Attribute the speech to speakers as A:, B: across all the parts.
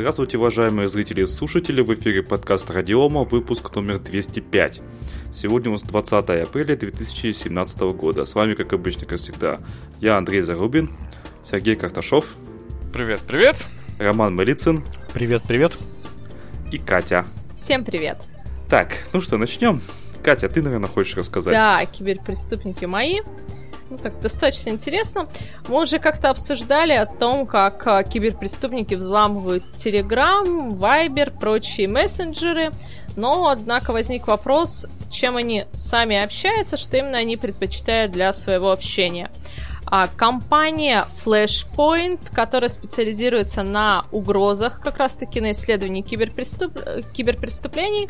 A: Здравствуйте, уважаемые зрители и слушатели, в эфире подкаст Радиома, выпуск номер 205. Сегодня у нас 20 апреля 2017 года. С вами, как обычно, как всегда, я Андрей Зарубин, Сергей Карташов.
B: Привет, привет.
A: Роман Малицын.
C: Привет, привет.
A: И Катя.
D: Всем привет.
A: Так, ну что, начнем. Катя, ты, наверное, хочешь рассказать?
D: Да, киберпреступники мои. Ну, так, достаточно интересно. Мы уже как-то обсуждали о том, как а, киберпреступники взламывают Telegram, Viber, прочие мессенджеры. Но, однако, возник вопрос, чем они сами общаются, что именно они предпочитают для своего общения. А компания Flashpoint, которая специализируется на угрозах, как раз-таки на исследовании киберпреступ... киберпреступлений,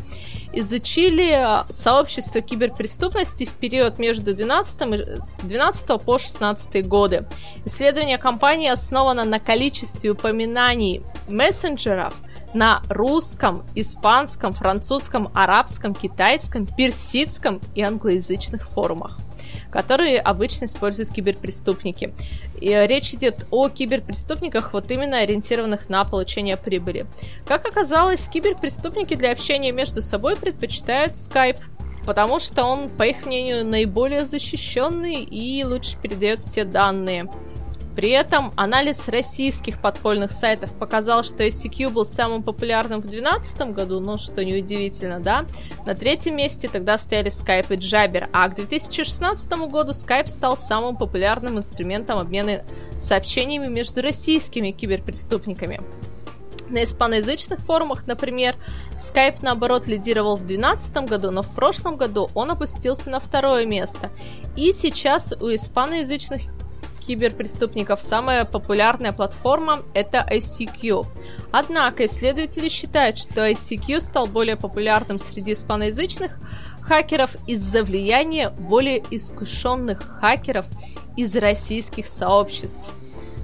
D: изучили сообщество киберпреступности в период между 12, с 12 по 16 годы. Исследование компании основано на количестве упоминаний мессенджеров на русском, испанском, французском, арабском, китайском, персидском и англоязычных форумах которые обычно используют киберпреступники. И речь идет о киберпреступниках, вот именно ориентированных на получение прибыли. Как оказалось, киберпреступники для общения между собой предпочитают Skype, потому что он, по их мнению, наиболее защищенный и лучше передает все данные. При этом анализ российских подпольных сайтов показал, что ICQ был самым популярным в 2012 году, ну что неудивительно, да? На третьем месте тогда стояли Skype и Jabber, а к 2016 году Skype стал самым популярным инструментом обмена сообщениями между российскими киберпреступниками. На испаноязычных форумах, например, Skype, наоборот, лидировал в 2012 году, но в прошлом году он опустился на второе место. И сейчас у испаноязычных киберпреступников самая популярная платформа – это ICQ. Однако исследователи считают, что ICQ стал более популярным среди испаноязычных хакеров из-за влияния более искушенных хакеров из российских сообществ.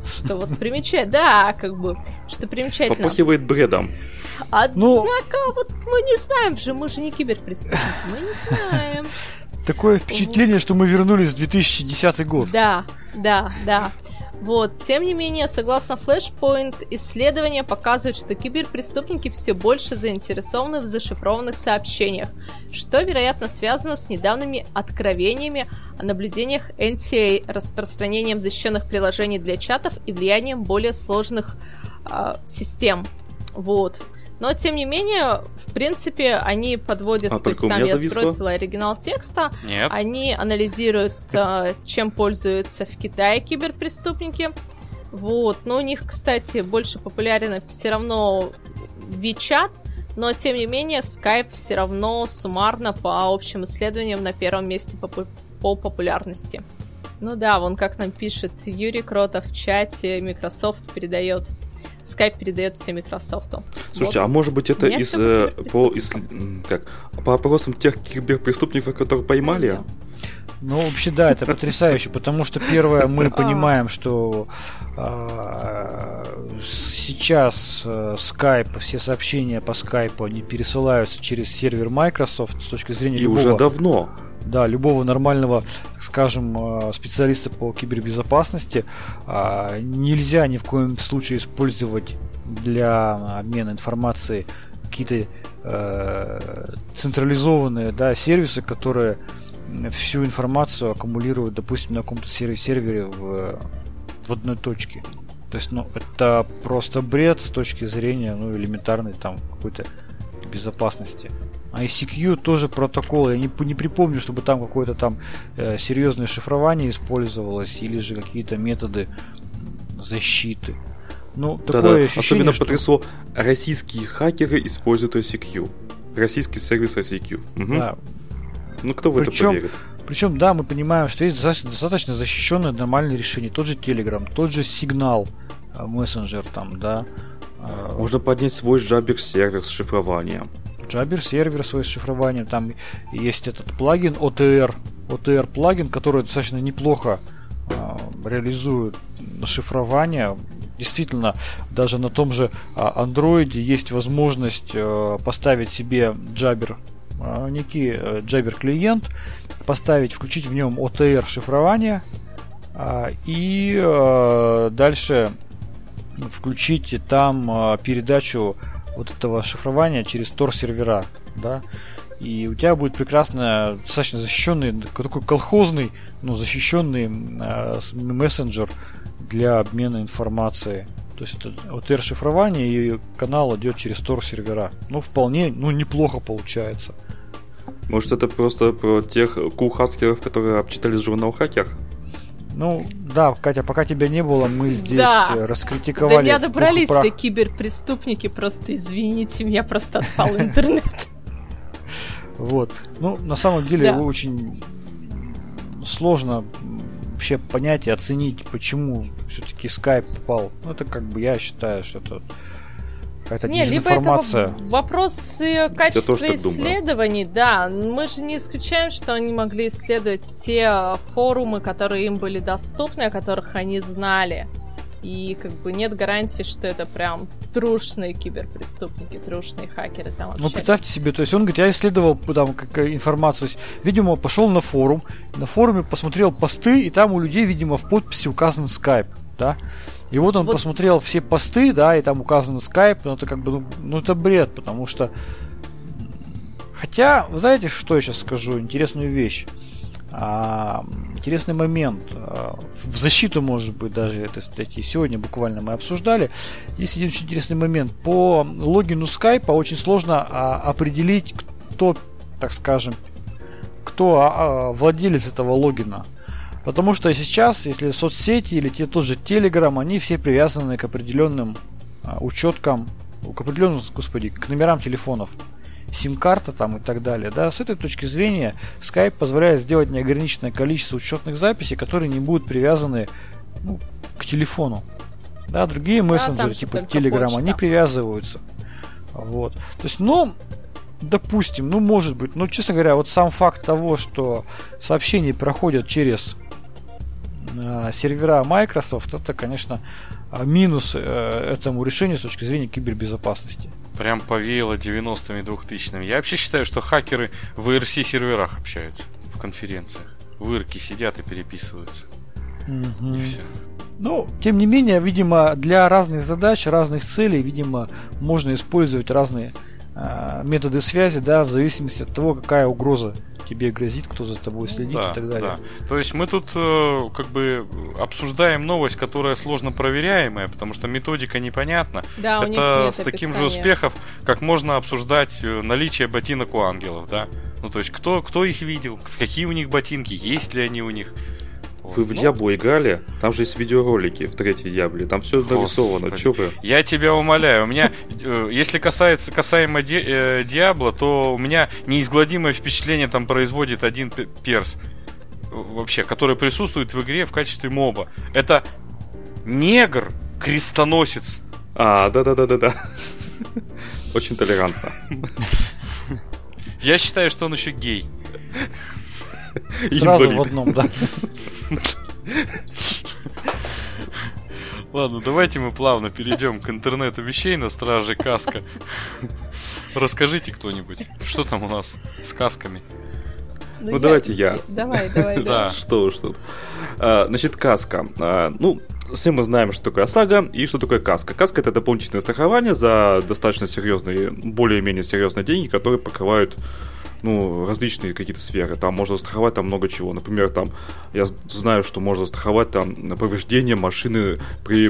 D: Что вот примечательно, да, как бы, что примечательно.
A: Попахивает бредом.
D: Однако, ну... вот мы не знаем же, мы же не киберпреступники, мы не знаем.
C: Такое впечатление, что мы вернулись в 2010 год.
D: Да, да, да. Вот, тем не менее, согласно Flashpoint, исследования показывают, что киберпреступники все больше заинтересованы в зашифрованных сообщениях, что, вероятно, связано с недавними откровениями о наблюдениях NCA, распространением защищенных приложений для чатов и влиянием более сложных э, систем. Вот. Но, тем не менее, в принципе, они подводят, а, то есть там я зависло? сбросила оригинал текста,
B: Нет.
D: они анализируют, э, чем пользуются в Китае киберпреступники. Вот, но у них, кстати, больше популярен все равно WeChat, но, тем не менее, Skype все равно суммарно по общим исследованиям на первом месте по, по популярности. Ну да, вон как нам пишет Юрий Кротов в чате, Microsoft передает Skype передает все Microsoft.
A: Слушайте, вот. а может быть это из, э, по, из, как, по опросам тех киберпреступников, которых поймали?
C: Ну, вообще, да, это потрясающе, потому что первое, мы понимаем, что э, сейчас э, Skype, все сообщения по Skype, они пересылаются через сервер Microsoft с точки зрения
A: И
C: любого...
A: уже давно
C: да, любого нормального, так скажем, э, специалиста по кибербезопасности а, нельзя ни в коем случае использовать для обмена информацией какие-то э, централизованные да, сервисы, которые всю информацию аккумулируют, допустим, на каком-то сервере в, в одной точке. То есть, ну, это просто бред с точки зрения, ну, элементарной там какой-то безопасности. ICQ тоже протокол. Я не, не припомню, чтобы там какое-то там э, серьезное шифрование использовалось или же какие-то методы защиты. Ну,
A: такое да, да. ощущение, Особенно что... потрясло, российские хакеры используют ICQ. Российский сервис ICQ. Угу. Да. Ну, кто в причем, это поверит?
C: Причем, да, мы понимаем, что есть достаточно защищенное нормальное решение. Тот же Telegram, тот же сигнал э, мессенджер там, да.
A: Можно поднять свой Jabber сервер с шифрованием.
C: Jabber сервер свой с шифрованием. Там есть этот плагин OTR. OTR плагин, который достаточно неплохо э, реализует шифрование. Действительно, даже на том же Android есть возможность э, поставить себе Jabber э, некий э, Jabber клиент, поставить, включить в нем OTR шифрование э, и э, дальше включить там э, передачу вот этого шифрования через Tor сервера, да, и у тебя будет прекрасно достаточно защищенный, такой колхозный, но защищенный э, мессенджер для обмена информацией. То есть это OTR шифрование и канал идет через Tor сервера. Ну, вполне, ну, неплохо получается.
A: Может, это просто про тех кул-хакеров, которые обчитали журнал «Хакер»?
C: Ну, да, Катя, пока тебя не было, мы здесь да. раскритиковали. До
D: меня добрались до киберпреступники, просто извините, меня просто отпал интернет.
C: Вот. Ну, на самом деле, да. очень сложно вообще понять и оценить, почему все-таки Skype попал. Ну, это как бы я считаю, что это какая-то не, дезинформация.
D: Либо это вопрос качества исследований, да. Мы же не исключаем, что они могли исследовать те форумы, которые им были доступны, о которых они знали. И как бы нет гарантии, что это прям трушные киберпреступники, трушные хакеры там
C: Ну, представьте себе, то есть он говорит, я исследовал там как, информацию, то есть, видимо, пошел на форум, на форуме посмотрел посты, и там у людей, видимо, в подписи указан Skype, да, и вот он вот. посмотрел все посты, да, и там указан Skype, но это как бы, ну, ну это бред, потому что... Хотя, вы знаете, что я сейчас скажу? Интересную вещь. А, интересный момент. А, в защиту, может быть, даже этой статьи сегодня буквально мы обсуждали. Есть один очень интересный момент. По логину Skype очень сложно а, определить, кто, так скажем, кто а, а, владелец этого логина. Потому что сейчас, если соцсети или те, тот же Telegram, они все привязаны к определенным а, учеткам, к определенным, господи, к номерам телефонов сим-карта там и так далее. Да, с этой точки зрения Skype позволяет сделать неограниченное количество учетных записей, которые не будут привязаны ну, к телефону. Да, другие мессенджеры, типа Telegram, почта. они привязываются. Вот. То есть, ну, допустим, ну, может быть, ну, честно говоря, вот сам факт того, что сообщения проходят через сервера Microsoft, это, конечно, э, минус э, этому решению с точки зрения кибербезопасности.
B: Прям повеяло 90-ми 2000-ми. Я вообще считаю, что хакеры в ERC серверах общаются в конференциях. В IRC сидят и переписываются.
C: Угу. И все. Ну, тем не менее, видимо, для разных задач, разных целей, видимо, можно использовать разные э, методы связи, да, в зависимости от того, какая угроза тебе грозит, кто за тобой следит да, и так далее.
B: Да. То есть мы тут э, как бы обсуждаем новость, которая сложно проверяемая, потому что методика непонятна.
D: Да,
B: Это с таким описания. же успехом, как можно обсуждать э, наличие ботинок у ангелов, да? Ну, то есть кто, кто их видел, какие у них ботинки, есть ли они у них.
A: Вы в Диабло играли? Там же есть видеоролики в третьей Диабле. Там все нарисовано. Че вы?
B: Я тебя умоляю. У меня, э, если касается касаемо Ди, э, Диабло, то у меня неизгладимое впечатление там производит один перс. Вообще, который присутствует в игре в качестве моба. Это негр, крестоносец.
A: А, да-да-да-да-да. Очень толерантно.
B: Я считаю, что он еще гей.
C: Сразу в одном, да.
B: Ладно, давайте мы плавно перейдем к интернету вещей на страже Каска. Расскажите кто-нибудь, что там у нас с касками?
A: Ну, ну давайте я.
D: Давай, давай, да.
A: Что уж тут. А, значит, каска. А, ну, все мы знаем, что такое ОСАГО и что такое каска. Каска это дополнительное страхование за достаточно серьезные, более-менее серьезные деньги, которые покрывают ну, различные какие-то сферы. Там можно застраховать там много чего. Например, там я знаю, что можно застраховать там повреждение машины при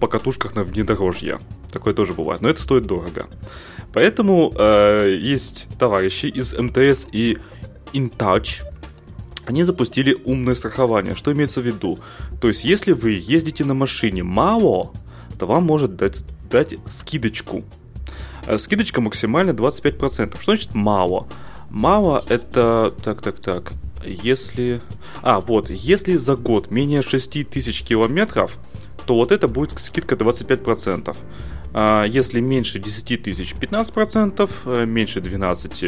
A: покатушках на внедорожье. Такое тоже бывает. Но это стоит дорого. Поэтому э, есть товарищи из МТС и InTouch, они запустили умное страхование. Что имеется в виду? То есть, если вы ездите на машине мало, то вам может дать, дать скидочку. Э, скидочка максимально 25%. Что значит мало? Мало это... Так, так, так. Если... А, вот. Если за год менее 6 тысяч километров, то вот это будет скидка 25%. А если меньше 10 тысяч 15%, э, меньше 12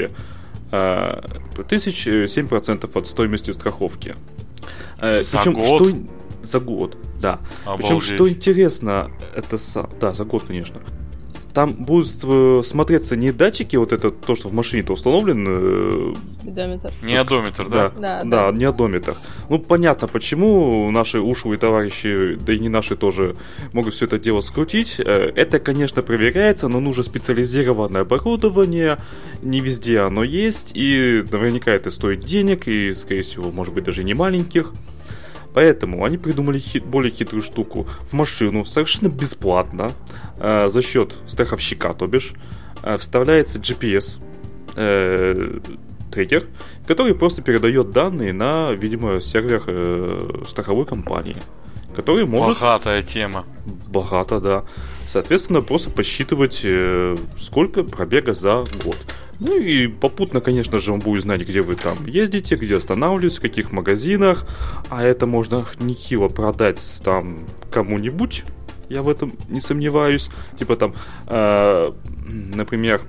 A: э, тысяч 7% от стоимости страховки.
B: Э, за Причем, год? Что...
A: За год, да. Обалдеть. Причем, что интересно, это... Да, за год, конечно. Там будут э, смотреться не датчики, вот это то, что в машине-то установлен. э,
D: Спидометр.
B: Не одометр, да?
D: Да,
A: да, не одометр. Ну, понятно, почему наши ушлые товарищи, да и не наши тоже, могут все это дело скрутить. Э, Это, конечно, проверяется, но нужно специализированное оборудование. Не везде оно есть, и наверняка это стоит денег, и, скорее всего, может быть, даже не маленьких. Поэтому они придумали хит- более хитрую штуку. В машину совершенно бесплатно, э, за счет страховщика, то бишь, э, вставляется GPS э, трекер, который просто передает данные на, видимо, сервер э, страховой компании, который может
B: Богатая тема.
A: богато, да. Соответственно, просто посчитывать, э, сколько пробега за год. Ну и попутно, конечно же, он будет знать, где вы там ездите, где останавливаетесь, в каких магазинах. А это можно нехило продать там кому-нибудь. Я в этом не сомневаюсь. Типа там, э, например,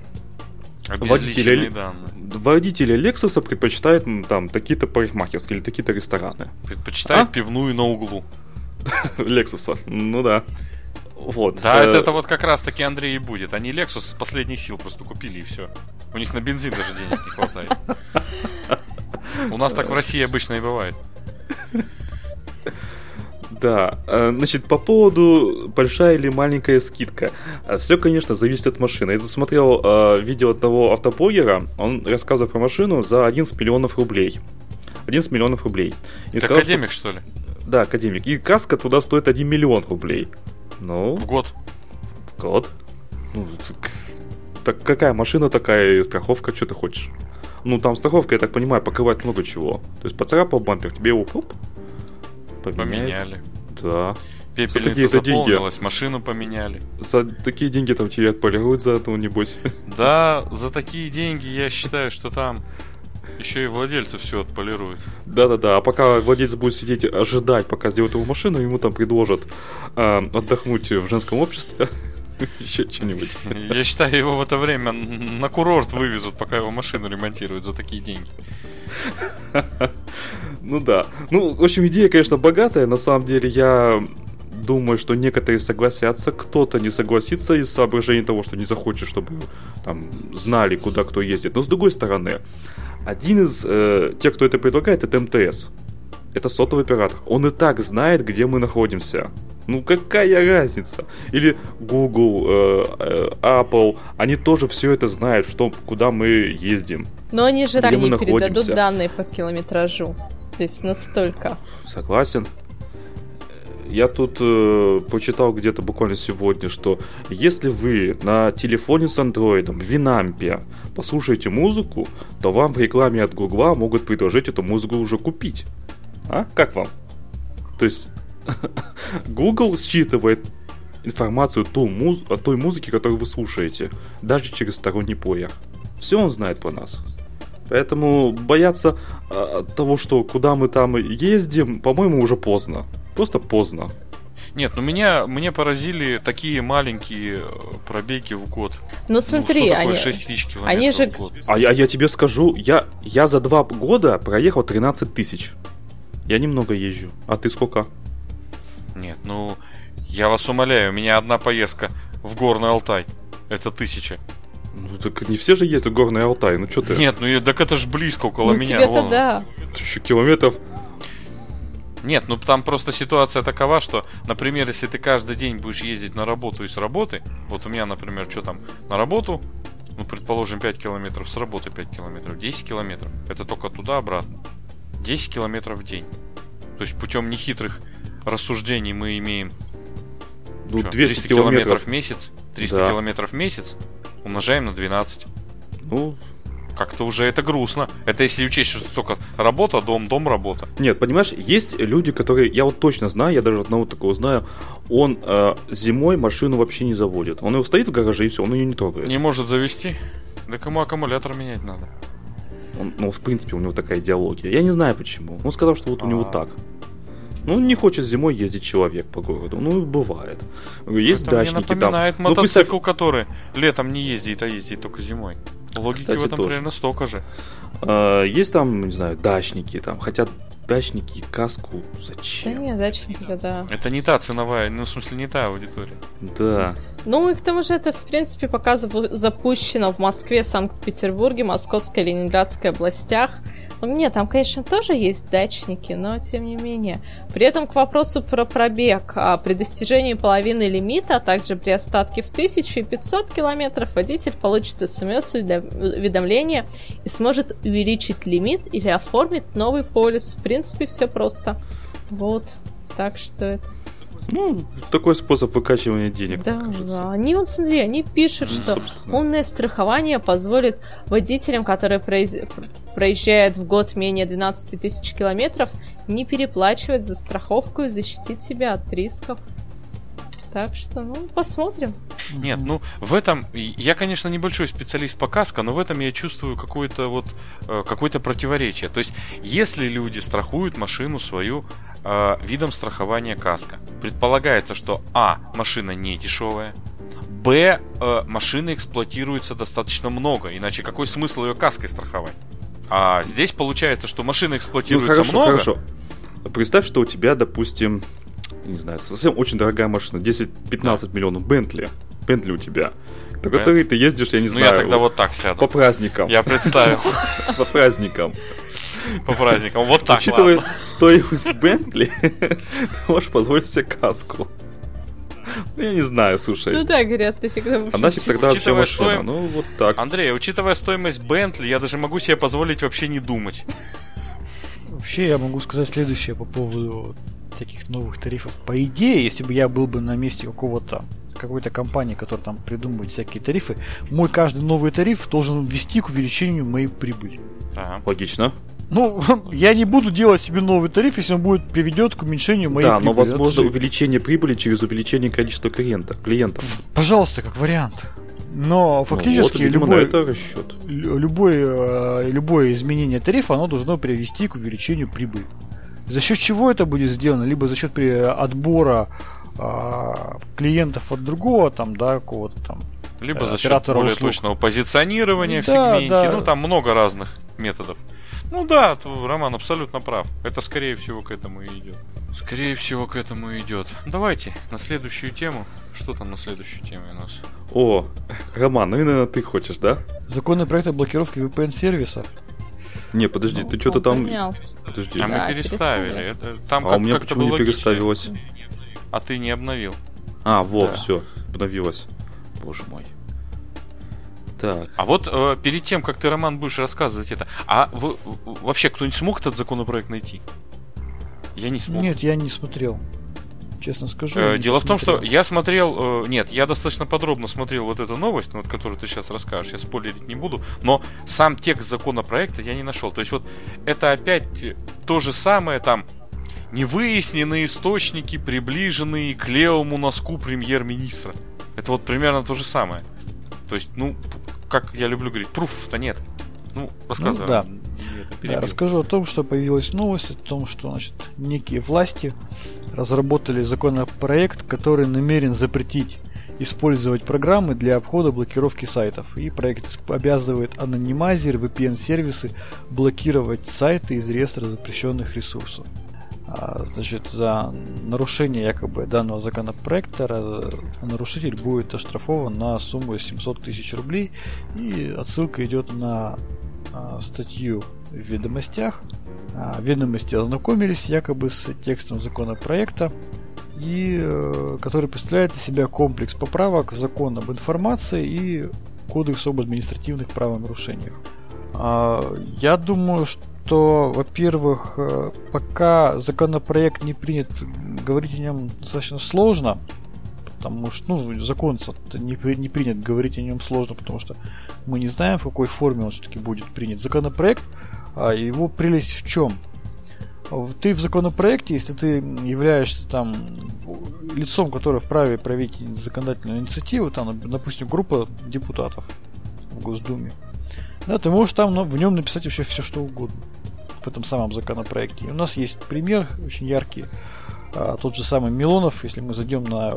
A: Водители-
B: данные.
A: водители Lexus предпочитают там такие-то парикмахерские или такие-то рестораны.
B: Предпочитает
A: А?
B: пивную на углу.
A: Lexus, ну да. Вот.
B: Да,
A: Э,
B: это, это вот как раз таки Андрей и будет. Они Lexus с последних сил просто купили и все. У них на бензин даже денег не хватает. У нас так в России обычно и бывает.
A: Да, э, значит, по поводу большая или маленькая скидка. Все, конечно, зависит от машины. Я тут смотрел э, видео одного автоблогера, он рассказывал про машину за 11 миллионов рублей. 11 миллионов рублей. И
B: Ты
A: сказал, что-
B: академик, что ли?
A: Да, академик. И каска туда стоит 1 миллион рублей. Ну,
B: В год.
A: год. Ну, так, так какая машина такая и страховка, что ты хочешь? Ну, там страховка, я так понимаю, покрывает много чего. То есть поцарапал бампер, тебе его поменяют.
B: Поменяли.
A: Да.
B: Пепельница
A: такие-то деньги.
B: заполнилась, машину поменяли.
A: За такие деньги там тебе отполируют за это, небось.
B: Да, за такие деньги я считаю, что там еще и владельцы все отполируют.
A: Да-да-да, а пока владелец будет сидеть, ожидать, пока сделают его машину, ему там предложат а, отдохнуть в женском обществе. Еще что-нибудь.
B: Я считаю, его в это время на курорт вывезут, пока его машину ремонтируют за такие деньги.
A: Ну да. Ну, в общем, идея, конечно, богатая. На самом деле, я думаю, что некоторые согласятся, кто-то не согласится из соображений того, что не захочет, чтобы там знали, куда кто ездит. Но с другой стороны, один из э, тех, кто это предлагает, это МТС. Это сотовый оператор. Он и так знает, где мы находимся. Ну какая разница? Или Google, э, э, Apple, они тоже все это знают, что, куда мы ездим.
D: Но они же не передадут данные по километражу. То есть настолько.
A: Согласен. Я тут э, прочитал где-то буквально сегодня, что если вы на телефоне с андроидом в Винампе послушаете музыку, то вам в рекламе от Гугла могут предложить эту музыку уже купить. А? Как вам? То есть Google считывает информацию ту муз- о той музыке, которую вы слушаете, даже через сторонний плеер. Все он знает про нас. Поэтому бояться а, того, что куда мы там ездим, по-моему, уже поздно. Просто поздно.
B: Нет, ну меня, мне поразили такие маленькие э, пробеги в год.
D: Ну смотри,
B: ну, что такое
D: они...
B: 6 тысяч километров
D: они же-
B: в год?
A: А я, я тебе скажу, я, я за два года проехал 13 тысяч. Я немного езжу. А ты сколько?
B: Нет, ну, я вас умоляю, у меня одна поездка в Горный Алтай. Это тысяча.
A: Ну, так не все же ездят в Горный Алтай. Ну, что ты?
B: Нет, ну так это ж близко около
D: Ну
B: меня.
D: тебе-то да.
A: Тысячу километров.
B: Нет, ну там просто ситуация такова, что, например, если ты каждый день будешь ездить на работу и с работы, вот у меня, например, что там, на работу, ну, предположим, 5 километров, с работы 5 километров, 10 километров, это только туда-обратно. 10 километров в день. То есть путем нехитрых рассуждений мы имеем
A: Ну,
B: чё,
A: 200 километров.
B: в месяц, 300
A: Да.
B: километров в месяц умножаем на 12.
A: Ну,
B: Как-то уже это грустно. Это если учесть, что только работа, дом, дом, работа.
A: Нет, понимаешь, есть люди, которые, я вот точно знаю, я даже одного такого знаю, он э, зимой машину вообще не заводит. Он его стоит в гараже и все, он ее не трогает.
B: Не может завести. Да кому аккумулятор менять надо?
A: Он, ну, в принципе, у него такая идеология. Я не знаю почему. Он сказал, что вот у него
B: А.
A: так. Ну, не хочет зимой ездить человек по городу. Ну, бывает. Есть
B: Это мне
A: дачники там.
B: напоминает
A: Ну, представь,
B: мотоцикл, который летом не ездит, а ездит только зимой. Логики
A: Кстати,
B: в этом
A: тоже.
B: примерно столько же.
A: э, есть там, не знаю, дачники там. Хотя дачники каску
D: Да
A: зачем?
D: нет, дачники, да.
B: Это не та ценовая, ну, в смысле, не та аудитория.
A: Да.
D: Ну и к тому же это, в принципе, пока запущено в Москве, Санкт-Петербурге, Московской, Ленинградской областях. Ну, нет, там, конечно, тоже есть дачники, но тем не менее. При этом к вопросу про пробег. А при достижении половины лимита, а также при остатке в 1500 километров водитель получит смс-уведомление и сможет увеличить лимит или оформить новый полис. В принципе, все просто. Вот. Так что это
A: ну, такой способ выкачивания денег.
D: Да, да. Они, вот смотри, они пишут, что Собственно. умное страхование позволит водителям, которые произ... проезжают в год менее 12 тысяч километров, не переплачивать за страховку и защитить себя от рисков. Так что, ну, посмотрим.
B: Нет, ну, в этом... Я, конечно, небольшой специалист по каско, но в этом я чувствую какое-то вот... Э, какое-то противоречие. То есть, если люди страхуют машину свою э, видом страхования каска. Предполагается, что А. Машина не дешевая. Б. Э, машина эксплуатируется достаточно много, иначе какой смысл ее каской страховать? А здесь получается, что машина эксплуатируется ну, хорошо, много. Хорошо.
A: Представь, что у тебя, допустим, не знаю, совсем очень дорогая машина, 10-15 да. миллионов Бентли. Бентли у тебя. По которой ты ездишь, я не знаю.
B: Ну я тогда вот так сяду.
A: По праздникам.
B: Я представил.
A: По праздникам.
B: По праздникам. Вот так,
A: Учитывая ладно. стоимость Бентли, ты можешь позволить себе каску. Ну, я не знаю, слушай.
D: Ну да, говорят, нафиг
A: А нафиг тогда вообще машина. Стоим... Ну, вот так.
B: Андрей, учитывая стоимость Бентли, я даже могу себе позволить вообще не думать.
C: Вообще, я могу сказать следующее по поводу всяких новых тарифов. По идее, если бы я был бы на месте какого-то какой-то компании, которая там придумывает всякие тарифы, мой каждый новый тариф должен вести к увеличению моей прибыли.
A: Ага. Логично.
C: Ну, я не буду делать себе новый тариф, если он будет приведет к уменьшению моей
A: да,
C: прибыли.
A: Да, но возможно же... увеличение прибыли через увеличение количества клиентов. клиентов.
C: Пожалуйста, как вариант. Но фактически ну, вот, любой, это расчет. Любое, э, любое изменение тарифа, оно должно привести к увеличению прибыли. За счет чего это будет сделано? Либо за счет отбора а, клиентов от другого, там, да, какого-то там
B: либо за счет более услуг. точного позиционирования да, в сегменте. Да. Ну, там много разных методов. Ну да, Роман абсолютно прав. Это скорее всего к этому и идет. Скорее всего к этому и идет. Давайте на следующую тему. Что там на следующей теме у нас?
A: О, Роман, ну, наверное, ты хочешь, да?
C: Законы проекта блокировки VPN-сервиса.
A: Не, подожди, ну, ты что-то там...
B: Поменял. Подожди. А мы переставили. Это,
A: там а как, у меня почему не переставилось?
B: А ты не обновил.
A: А, вот, да. все, обновилось. Боже мой.
B: Так. А вот э, перед тем, как ты, Роман, будешь рассказывать это, а вы, вообще кто-нибудь смог этот законопроект найти? Я не смог.
C: Нет, я не смотрел. Честно скажу.
B: Э, дело в том, что я смотрел. Э, нет, я достаточно подробно смотрел вот эту новость, вот, которую ты сейчас расскажешь. Я спойлерить не буду. Но сам текст законопроекта я не нашел. То есть, вот это опять то же самое там. Невыясненные источники, приближенные к левому носку премьер-министра. Это вот примерно то же самое. То есть, ну, как я люблю говорить, пруфов-то нет. Ну, рассказывай. Ну,
C: да. да. Расскажу о том, что появилась новость, о том, что значит, некие власти разработали законопроект, который намерен запретить использовать программы для обхода блокировки сайтов. И проект обязывает анонимайзер, VPN-сервисы блокировать сайты из реестра запрещенных ресурсов. А, значит, за нарушение якобы данного законопроекта нарушитель будет оштрафован на сумму 700 тысяч рублей. И отсылка идет на а, статью в ведомостях. А, ведомости ознакомились якобы с текстом законопроекта и э, который представляет из себя комплекс поправок в закон об информации и кодекс об административных правонарушениях. Я думаю, что что, во-первых, э, пока законопроект не принят, говорить о нем достаточно сложно, потому что, ну, закон не, не принят, говорить о нем сложно, потому что мы не знаем, в какой форме он все-таки будет принят. Законопроект, а его прелесть в чем? Ты в законопроекте, если ты являешься там лицом, которое вправе проявить законодательную инициативу, там, допустим, группа депутатов в Госдуме, да, ты можешь там в нем написать вообще все, что угодно в этом самом законопроекте. И у нас есть пример очень яркий. А, тот же самый Милонов, если мы зайдем на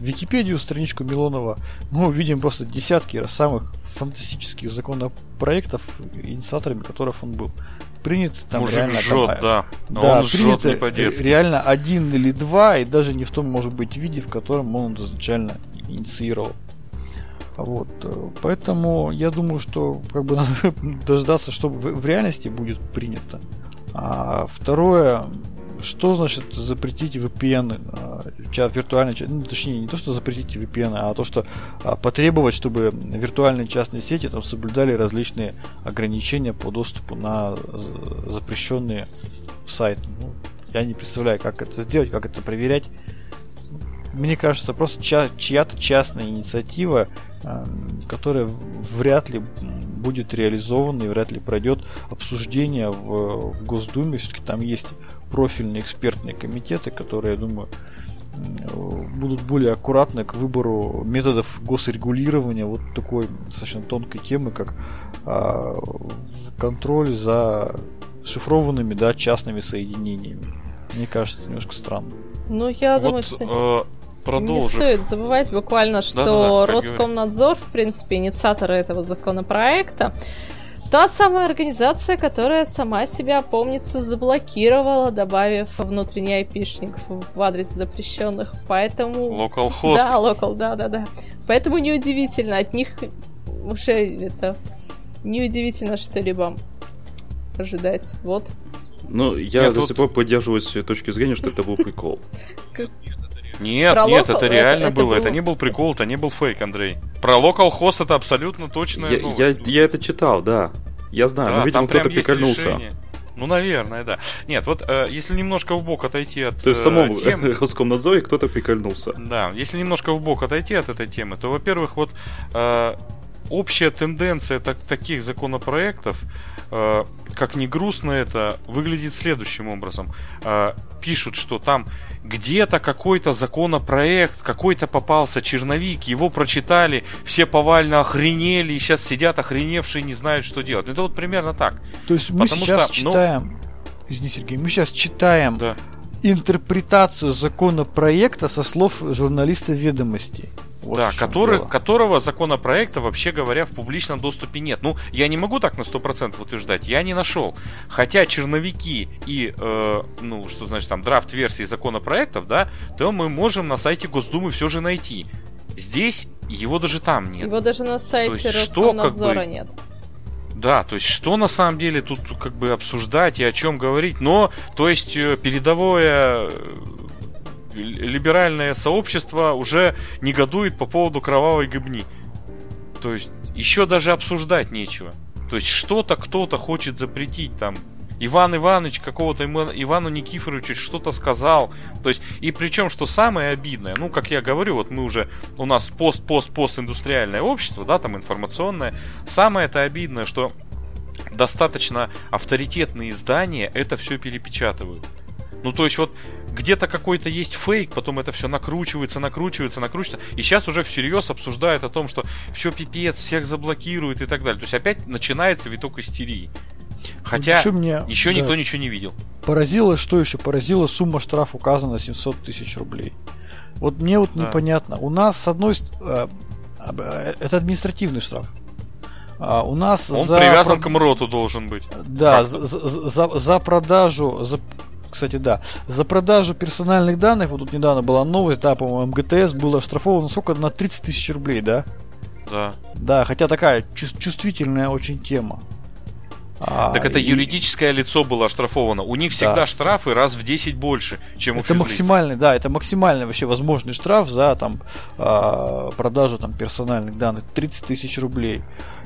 C: Википедию, страничку Милонова, мы увидим просто десятки самых фантастических законопроектов, инициаторами которых он был. Принят там
B: Мужик
C: реально...
B: Жжет,
C: там,
B: да.
C: да, он жжет не по-детски. Реально один или два, и даже не в том, может быть, виде, в котором он изначально инициировал. Вот. Поэтому я думаю, что как бы надо дождаться, что в, реальности будет принято. А второе, что значит запретить VPN, чат, виртуальный ну, точнее, не то, что запретить VPN, а то, что а, потребовать, чтобы виртуальные частные сети там соблюдали различные ограничения по доступу на запрещенные сайты. Ну, я не представляю, как это сделать, как это проверять. Мне кажется, просто чья-то частная инициатива, которая вряд ли будет реализована и вряд ли пройдет обсуждение в, в Госдуме. Все-таки там есть профильные экспертные комитеты, которые, я думаю, будут более аккуратны к выбору методов госрегулирования вот такой достаточно тонкой темы, как а, контроль за шифрованными, да, частными соединениями. Мне кажется, это немножко странно.
D: Ну, я вот, думаю, что... Э, продолжив. Не стоит забывать буквально, что да, да, да, Роскомнадзор, в принципе, инициатор этого законопроекта, Та самая организация, которая сама себя, помнится, заблокировала, добавив внутренний айпишник в адрес запрещенных. Поэтому...
B: Localhost.
D: Да, local, да, да, да. Поэтому неудивительно, от них уже это... Неудивительно что-либо ожидать. Вот.
A: Ну, я Нет, до сих пор поддерживаюсь точки зрения, что это был прикол.
B: Нет, Про нет, это реально это, было. Это, было. это не был прикол, это не был фейк, Андрей. Про localhost это абсолютно точно.
A: Я, ну, я, я это читал, да. Я знаю, да, но, видимо, кто-то прикольнулся.
B: Ну, наверное, да. Нет, вот э, если немножко в бок отойти от
A: То есть э, темы... Роскомнадзоре кто-то прикольнулся.
B: Да, если немножко в бок отойти от этой темы, то, во-первых, вот э, общая тенденция так, таких законопроектов, э, как ни грустно это, выглядит следующим образом. Э, пишут, что там где-то какой-то законопроект, какой-то попался черновик, его прочитали, все повально охренели, и сейчас сидят охреневшие, не знают, что делать. Ну, это вот примерно так.
C: То есть мы Потому сейчас что, ну, читаем, ну... извини, Сергей, мы сейчас читаем да. Интерпретацию законопроекта со слов журналиста ведомостей.
B: Вот да, который, которого законопроекта, вообще говоря, в публичном доступе нет. Ну, я не могу так на 100% утверждать, я не нашел. Хотя черновики и, э, ну, что значит там, драфт-версии законопроектов, да, то мы можем на сайте Госдумы все же найти. Здесь его даже там нет.
D: Его даже на сайте Роскомнадзора как бы, нет.
B: Да, то есть что на самом деле тут как бы обсуждать и о чем говорить, но то есть э, передовое либеральное сообщество уже негодует по поводу кровавой гыбни. То есть еще даже обсуждать нечего. То есть что-то кто-то хочет запретить там. Иван Иванович какого-то Ивану Никифоровичу что-то сказал. То есть, и причем, что самое обидное, ну, как я говорю, вот мы уже, у нас пост-пост-пост индустриальное общество, да, там информационное. Самое это обидное, что достаточно авторитетные издания это все перепечатывают. Ну, то есть вот где-то какой-то есть фейк, потом это все накручивается, накручивается, накручивается. И сейчас уже всерьез обсуждают о том, что все пипец, всех заблокируют и так далее. То есть опять начинается виток истерии. Хотя еще, мне, еще да, никто ничего не видел.
C: Поразило, что еще? Поразила сумма штрафа указана 700 тысяч рублей. Вот мне вот да. непонятно. У нас с одной стороны... Э, это административный штраф. А у нас
B: Он за привязан к МРОТу должен быть.
C: Да, за, за, за продажу, за кстати, да. За продажу персональных данных, вот тут недавно была новость, да, по-моему, МГТС было оштрафовано сколько? На 30 тысяч рублей, да?
B: Да.
C: Да, хотя такая чувствительная очень тема.
B: А, так это и... юридическое лицо было оштрафовано. У них всегда да. штрафы раз в 10 больше, чем у
C: Это максимальный, да, это максимальный вообще возможный штраф за там а, продажу там персональных данных 30 тысяч рублей.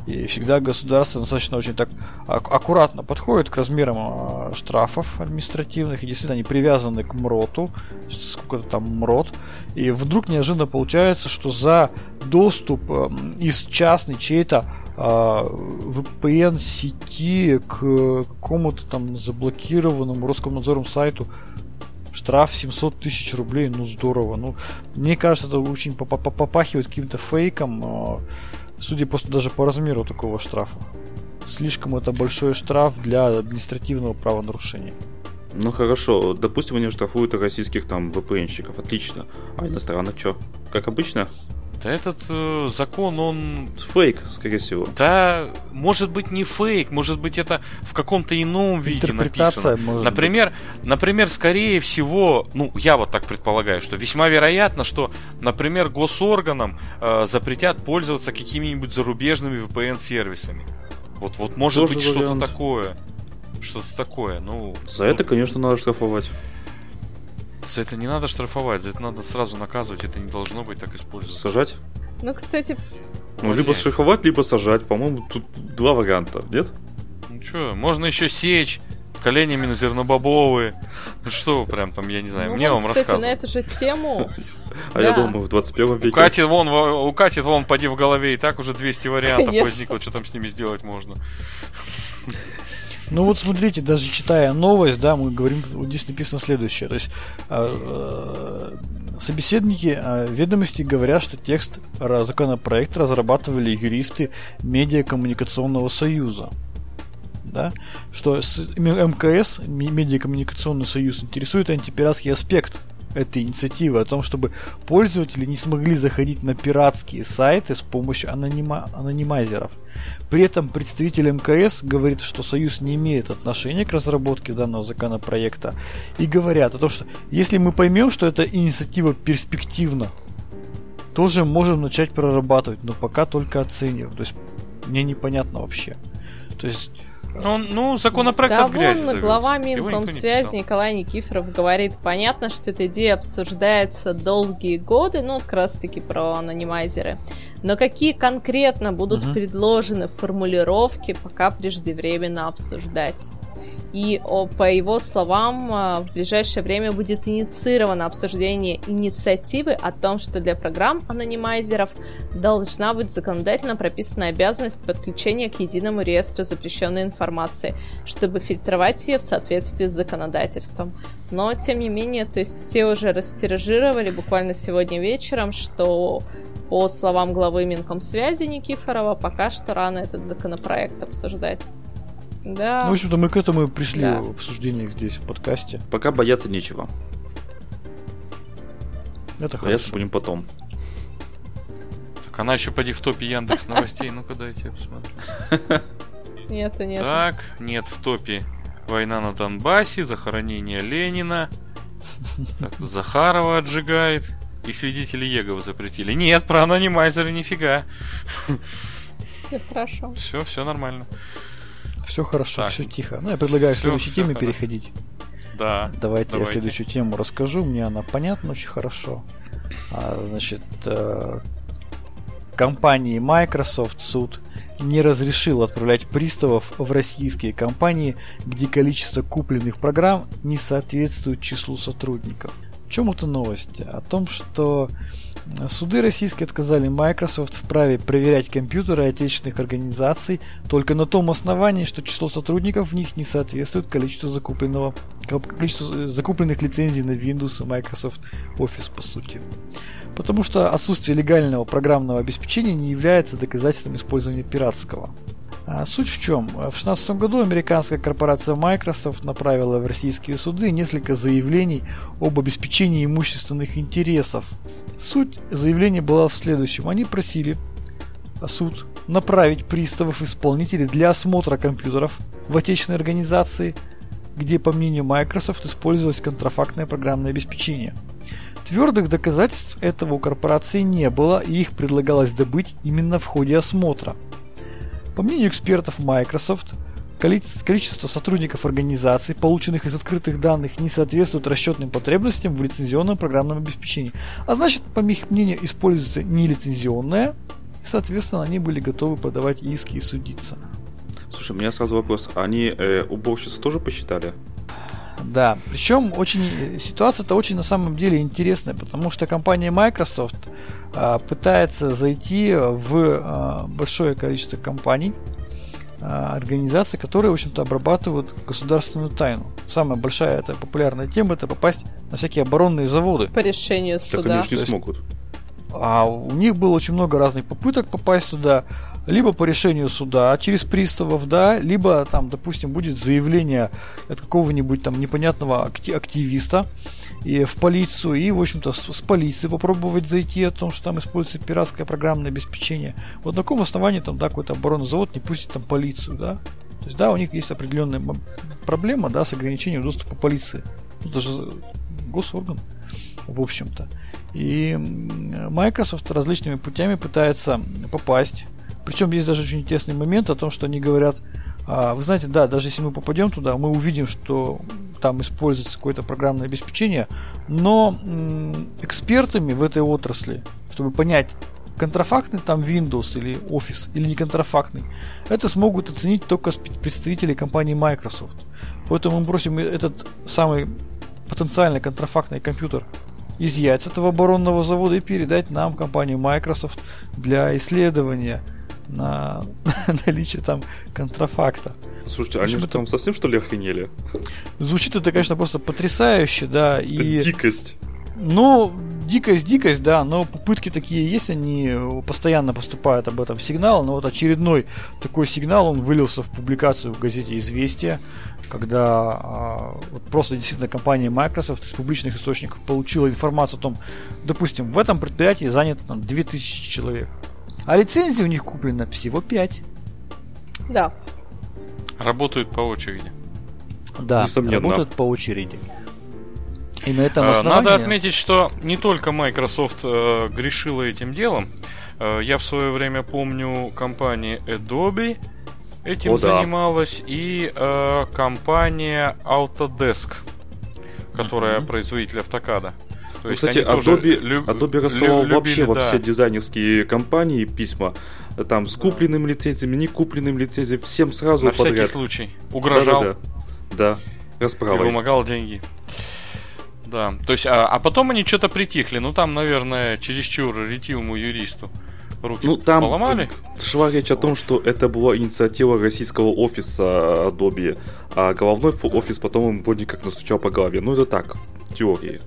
C: И всегда государство достаточно очень так аккуратно подходит к размерам а, штрафов административных, и действительно они привязаны к МРОТу, сколько там МРОТ, и вдруг неожиданно получается, что за доступ эм, из частной чьей-то VPN сети к какому-то там заблокированному Роскомнадзором сайту штраф 700 тысяч рублей, ну здорово. Ну, мне кажется, это очень попахивает каким-то фейком. А, судя по, даже по размеру такого штрафа. Слишком это большой штраф для административного правонарушения.
A: Ну хорошо, допустим, они штрафуют российских там VPN-щиков, отлично. А иностранных что? Как обычно?
B: Да этот э, закон, он...
A: Фейк, скорее всего.
B: Да, может быть не фейк, может быть это в каком-то ином виде написано.
C: может
B: например, например, скорее всего, ну, я вот так предполагаю, что весьма вероятно, что, например, госорганам э, запретят пользоваться какими-нибудь зарубежными VPN-сервисами. Вот, вот может
A: Тоже
B: быть что-то такое. Что-то такое, ну...
A: За
B: ну,
A: это, конечно, надо штрафовать.
B: За это не надо штрафовать, за это надо сразу наказывать, это не должно быть так использовано.
A: Сажать?
D: Ну, кстати,
A: Ну,
B: Вот
A: либо штрафовать, либо сажать. По-моему, тут два варианта, нет?
B: Ну что, можно еще сечь коленями на зернобобовые. Ну что прям там, я не знаю,
D: ну,
B: мне
D: вот,
B: вам
D: кстати,
B: рассказывают.
D: на эту же тему
A: А я думаю, в 21
B: У
A: веке...
B: Кати вон, во- у Кати вон, поди в голове, и так уже 200 вариантов возникло, что там с ними сделать можно.
C: Ну вот смотрите, даже читая новость, да, мы говорим, вот здесь написано следующее. То есть э, э, собеседники э, ведомости говорят, что текст ра- законопроекта разрабатывали юристы Медиакоммуникационного союза. Да? Что МКС, Медиакоммуникационный союз, интересует антипиратский аспект этой инициативы о том, чтобы пользователи не смогли заходить на пиратские сайты с помощью анонима- анонимайзеров. При этом представитель МКС говорит, что Союз не имеет отношения к разработке данного законопроекта и говорят о том, что если мы поймем, что эта инициатива перспективна, тоже можем начать прорабатывать, но пока только оцениваем. То есть мне непонятно вообще. То есть
B: Ну, ну законопроект
D: Да
B: от грязи
D: вон
B: завелся.
D: глава
B: никто не.
D: Николай Никифоров говорит, понятно, что эта идея обсуждается долгие годы, ну, как раз таки про анонимайзеры. Но какие конкретно будут
C: Мгм.
D: предложены формулировки, пока преждевременно обсуждать. И по его словам, а, в ближайшее время будет инициировано обсуждение инициативы о том, что для программ анонимайзеров должна быть законодательно прописана обязанность подключения к единому реестру запрещенной информации, чтобы фильтровать ее в соответствии с законодательством. Но, тем не менее, то есть все уже растиражировали буквально сегодня вечером, что по словам главы Минкомсвязи Никифорова, пока что рано этот законопроект обсуждать. Да.
C: ну, в общем-то, мы к этому и пришли
D: Да.
C: в обсуждениях здесь, в подкасте.
A: Пока бояться нечего.
C: Это
A: Бояться
C: хорошо.
A: будем потом.
B: Так она еще поди в топе Яндекс новостей. Ну-ка дайте я посмотрю.
D: Нет, нет.
B: Так, нет в топе война на Донбассе, захоронение Ленина. Так, Захарова отжигает. И свидетели Еговы запретили. Нет, про анонимайзеры нифига.
D: Все хорошо.
B: Все, все нормально.
C: Все хорошо,
B: Так.
C: все тихо. Ну, я предлагаю к следующей теме
B: хорошо.
C: переходить.
B: Да.
C: Давайте, я
B: Давайте.
C: следующую тему расскажу. Мне она понятна очень хорошо. А, значит, э, компании Microsoft суд не разрешил отправлять приставов в российские компании, где количество купленных программ не соответствует числу сотрудников. В чем эта новость? О том, что суды российские отказали Microsoft в праве проверять компьютеры отечественных организаций только на том основании, что число сотрудников в них не соответствует количеству закупленного количеству закупленных лицензий на Windows и Microsoft Office по сути. Потому что отсутствие легального программного обеспечения не является доказательством использования пиратского. А суть в чем? В 2016 году американская корпорация Microsoft направила в российские суды несколько заявлений об обеспечении имущественных интересов. Суть заявления была в следующем. Они просили суд направить приставов-исполнителей для осмотра компьютеров в отечественной организации, где, по мнению Microsoft, использовалось контрафактное программное обеспечение. Твердых доказательств этого у корпорации не было, и их предлагалось добыть именно в ходе осмотра. По мнению экспертов Microsoft, количе- количество сотрудников организации, полученных из открытых данных, не соответствует расчетным потребностям в лицензионном программном обеспечении. А значит, по их мнению, используется нелицензионное, и, соответственно, они были готовы подавать иски и судиться.
A: Слушай, у меня сразу вопрос. Они э, уборщиц тоже посчитали?
C: Да, причем очень ситуация-то очень на самом деле интересная, потому что компания Microsoft а, пытается зайти в а, большое количество компаний, а, организаций, которые, в общем-то, обрабатывают государственную тайну. Самая большая это популярная тема это попасть на всякие оборонные заводы.
D: По решению
A: Так они
D: суда.
A: уж не смогут.
C: А у них было очень много разных попыток попасть сюда, либо по решению суда через приставов, да, либо там, допустим, будет заявление от какого-нибудь там непонятного акти- активиста, и в полицию, и, в общем-то, с, с полицией попробовать зайти о том, что там используется пиратское программное обеспечение. Вот на каком основании там, да, какой-то оборонный завод не пустит там полицию, да? То есть, да, у них есть определенная проблема, да, с ограничением доступа полиции. Ну, даже госорган, в общем-то. И Microsoft различными путями пытается попасть. Причем есть даже очень интересный момент о том, что они говорят, а, вы знаете, да, даже если мы попадем туда, мы увидим, что там используется какое-то программное обеспечение, но экспертами в этой отрасли, чтобы понять, контрафактный там Windows или Office или не контрафактный, это смогут оценить только представители компании Microsoft. Поэтому мы просим этот самый потенциально контрафактный компьютер изъять с этого оборонного завода и передать нам компанию Microsoft для исследования на наличие там контрафакта.
A: Слушайте, они же там совсем что ли охренели?
C: Звучит это, конечно, просто потрясающе, да. Это
A: и... дикость.
C: Ну, дикость, дикость, да, но попытки такие есть, они постоянно поступают об этом сигнал, но вот очередной такой сигнал, он вылился в публикацию в газете «Известия», когда а, вот просто действительно компания Microsoft из публичных источников получила информацию о том, допустим, в этом предприятии занято там 2000 человек, а лицензии у них куплено всего 5.
D: Да.
B: Работают по очереди.
C: Да, Несомненно. работают по очереди. И на этом а, основании...
B: Надо отметить, что не только Microsoft э, грешила этим делом. Э, я в свое время помню компанию Adobe этим О, занималась да. и э, компания Autodesk, которая mm-hmm. производитель автокада.
A: То ну, кстати, Adobe, люб... Adobe рассылал любили, вообще во все дизайнерские компании письма, там с купленными лицензиями, не купленными лицензиями, всем сразу
B: На
A: подряд.
B: всякий случай. Угрожал.
A: Да, да, да. да. расправой.
B: И вымогал деньги. Да, то есть, а, а потом они что-то притихли. Ну, там, наверное, чересчур ретивому юристу руки
A: ну, там
B: поломали.
A: Шла речь о том, что это была инициатива российского офиса Adobe, а головной офис потом им вроде как настучал по голове. Ну, это так, теории.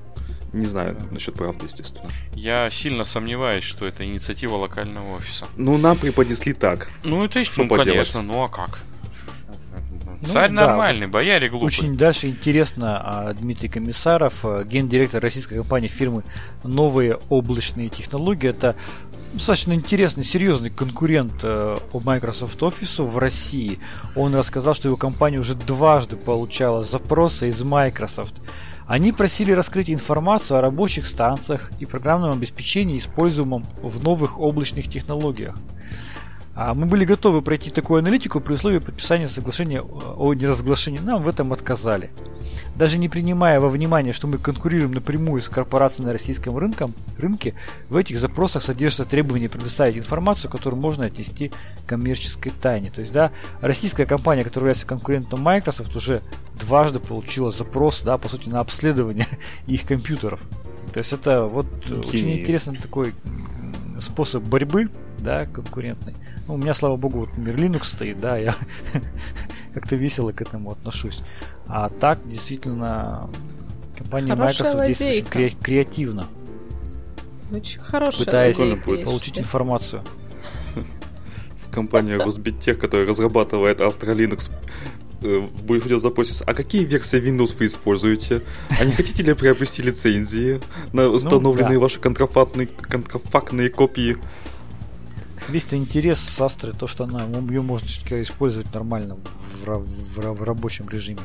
A: Не знаю насчет правды, естественно.
B: Я сильно сомневаюсь, что это инициатива локального офиса.
A: Ну, нам преподнесли так.
B: Ну, это есть, ну, конечно, ну а как? Ну, Царь да. нормальный, бояре глупые.
C: Очень дальше интересно, а, Дмитрий Комиссаров, а, гендиректор российской компании фирмы «Новые облачные технологии». Это достаточно интересный, серьезный конкурент э, Microsoft Office в России. Он рассказал, что его компания уже дважды получала запросы из Microsoft. Они просили раскрыть информацию о рабочих станциях и программном обеспечении, используемом в новых облачных технологиях. А мы были готовы пройти такую аналитику при условии подписания соглашения о неразглашении. Нам в этом отказали. Даже не принимая во внимание, что мы конкурируем напрямую с корпорацией на российском рынке, рынке, в этих запросах содержится требование предоставить информацию, которую можно отнести к коммерческой тайне. То есть, да, российская компания, которая является конкурентом Microsoft, уже дважды получила запрос, да, по сути, на обследование их компьютеров. То есть это вот Гений. очень интересный такой способ борьбы, да, конкурентный. Ну, у меня, слава богу, вот мир Linux стоит, да, я как-то весело к этому отношусь. А так, действительно, компания Хорошая Microsoft действует очень креативно.
D: Очень хорошая
C: Пытаясь получить информацию.
A: Компания Росбиттех, которая разрабатывает Astra Linux э, будет видеозапросить, а какие версии Windows вы используете? А не хотите ли приобрести лицензии на ну установленные ну, да. ваши контрафактные, контрафактные копии?
C: Весь интерес с Астры, то, что она, ее можно все-таки использовать нормально в, в, в рабочем режиме.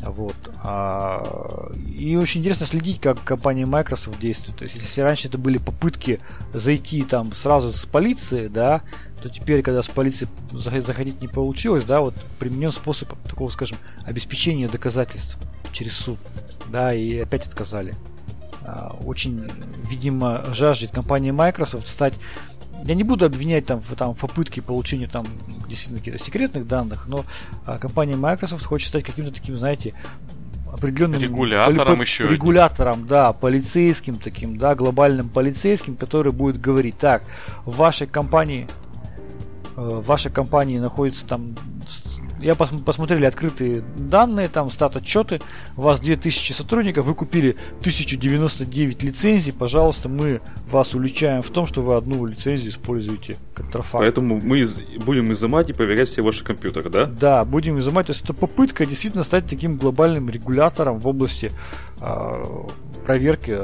C: Вот. А, и очень интересно следить, как компания Microsoft действует. То есть, если раньше это были попытки зайти там сразу с полиции, да, то теперь, когда с полиции заходить не получилось, да, вот применен способ такого, скажем, обеспечения доказательств через суд, да, и опять отказали. А, очень, видимо, жаждет компания Microsoft стать я не буду обвинять там в, там, в попытке получения там действительно каких-то секретных данных, но а, компания Microsoft хочет стать каким-то таким, знаете, определенным
B: регулятором поли, еще
C: регулятором, да, полицейским таким, да, глобальным полицейским, который будет говорить, так, в вашей компании э, в вашей компании находится там я пос, посмотрели открытые данные, там стат отчеты, у вас 2000 сотрудников, вы купили 1099 лицензий, пожалуйста, мы вас уличаем в том, что вы одну лицензию используете контрафакт.
A: Поэтому мы из, будем изымать и проверять все ваши компьютеры, да?
C: Да, будем изымать. То есть это попытка действительно стать таким глобальным регулятором в области э, проверки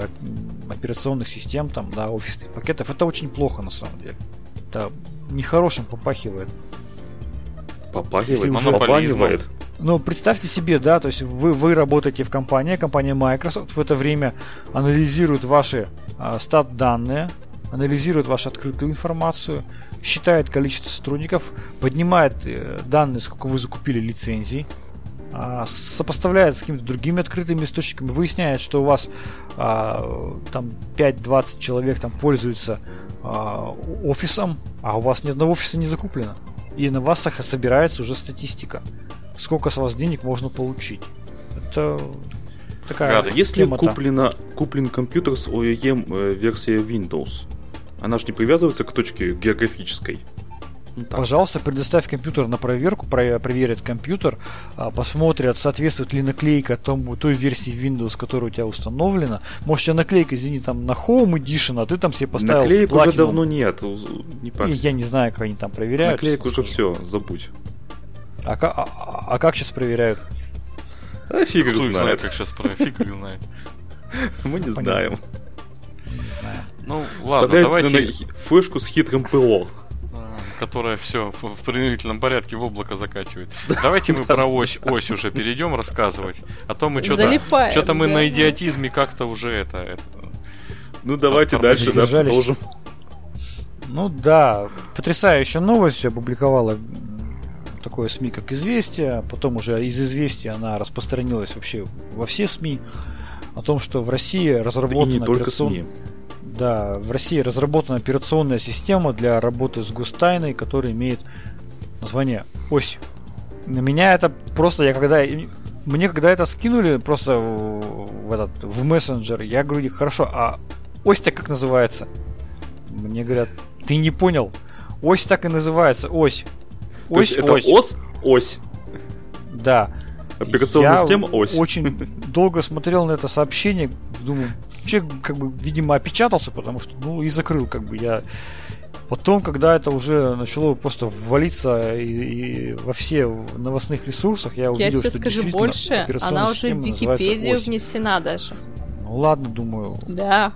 C: операционных систем, там, да, офисных пакетов. Это очень плохо на самом деле. Это нехорошим попахивает.
A: Попахивает, попахивает.
C: Ну, представьте себе, да, то есть вы, вы работаете в компании, компания Microsoft в это время анализирует ваши а, стат-данные, анализирует вашу открытую информацию, считает количество сотрудников, поднимает э, данные, сколько вы закупили лицензий, а, сопоставляет с какими-то другими открытыми источниками, выясняет, что у вас а, там 5-20 человек там пользуются а, офисом, а у вас ни одного офиса не закуплено. И на вас собирается уже статистика. Сколько с вас денег можно получить. Это такая
A: Рада, если куплено, куплен компьютер с OEM э, версией Windows, она же не привязывается к точке географической.
C: Ну, Пожалуйста, предоставь компьютер на проверку, проверят компьютер, а, посмотрят, соответствует ли наклейка тому, той версии Windows, которая у тебя установлена. Может, у тебя наклейка, извини, там на Home Edition, а ты там себе поставил
A: Наклеек Platinum. уже давно нет.
C: Не И я не знаю, как они там проверяют.
A: Наклеек уже все, забудь.
C: А, а, а как сейчас проверяют?
A: А фиг
B: Кто знает. знает, как сейчас проверяют. Фиг их знает.
A: Мы не знаем.
C: Не знаю.
B: Ну, ладно, давайте...
A: флешку с хитрым ПО
B: которая все в принудительном порядке в облако закачивает. Давайте мы про ось, ось уже перейдем рассказывать. А то мы что-то что-то мы на идиотизме как-то уже это, это
A: ну давайте дальше, да, продолжим.
C: Ну да, потрясающая новость опубликовала такое СМИ, как «Известия». Потом уже из «Известия» она распространилась вообще во все СМИ. О том, что в России разработана... И
A: не только операцион... СМИ.
C: Да, в России разработана операционная система для работы с гостайной, которая имеет название ось. На меня это просто, я когда мне когда это скинули просто в, этот в мессенджер, я говорю, хорошо, а ось-то как называется? Мне говорят, ты не понял. Ось так и называется, ось.
A: Ось, То есть ось. Это ос, ось.
C: Да.
A: Операционная я система ось.
C: Очень долго смотрел на это сообщение, думаю, человек, как бы, видимо, опечатался, потому что, ну, и закрыл, как бы, я... Потом, когда это уже начало просто ввалиться и, и во все новостных ресурсах, я увидел,
D: я
C: что
D: скажу больше, она уже в Википедию внесена даже.
C: Ну ладно, думаю.
D: Да.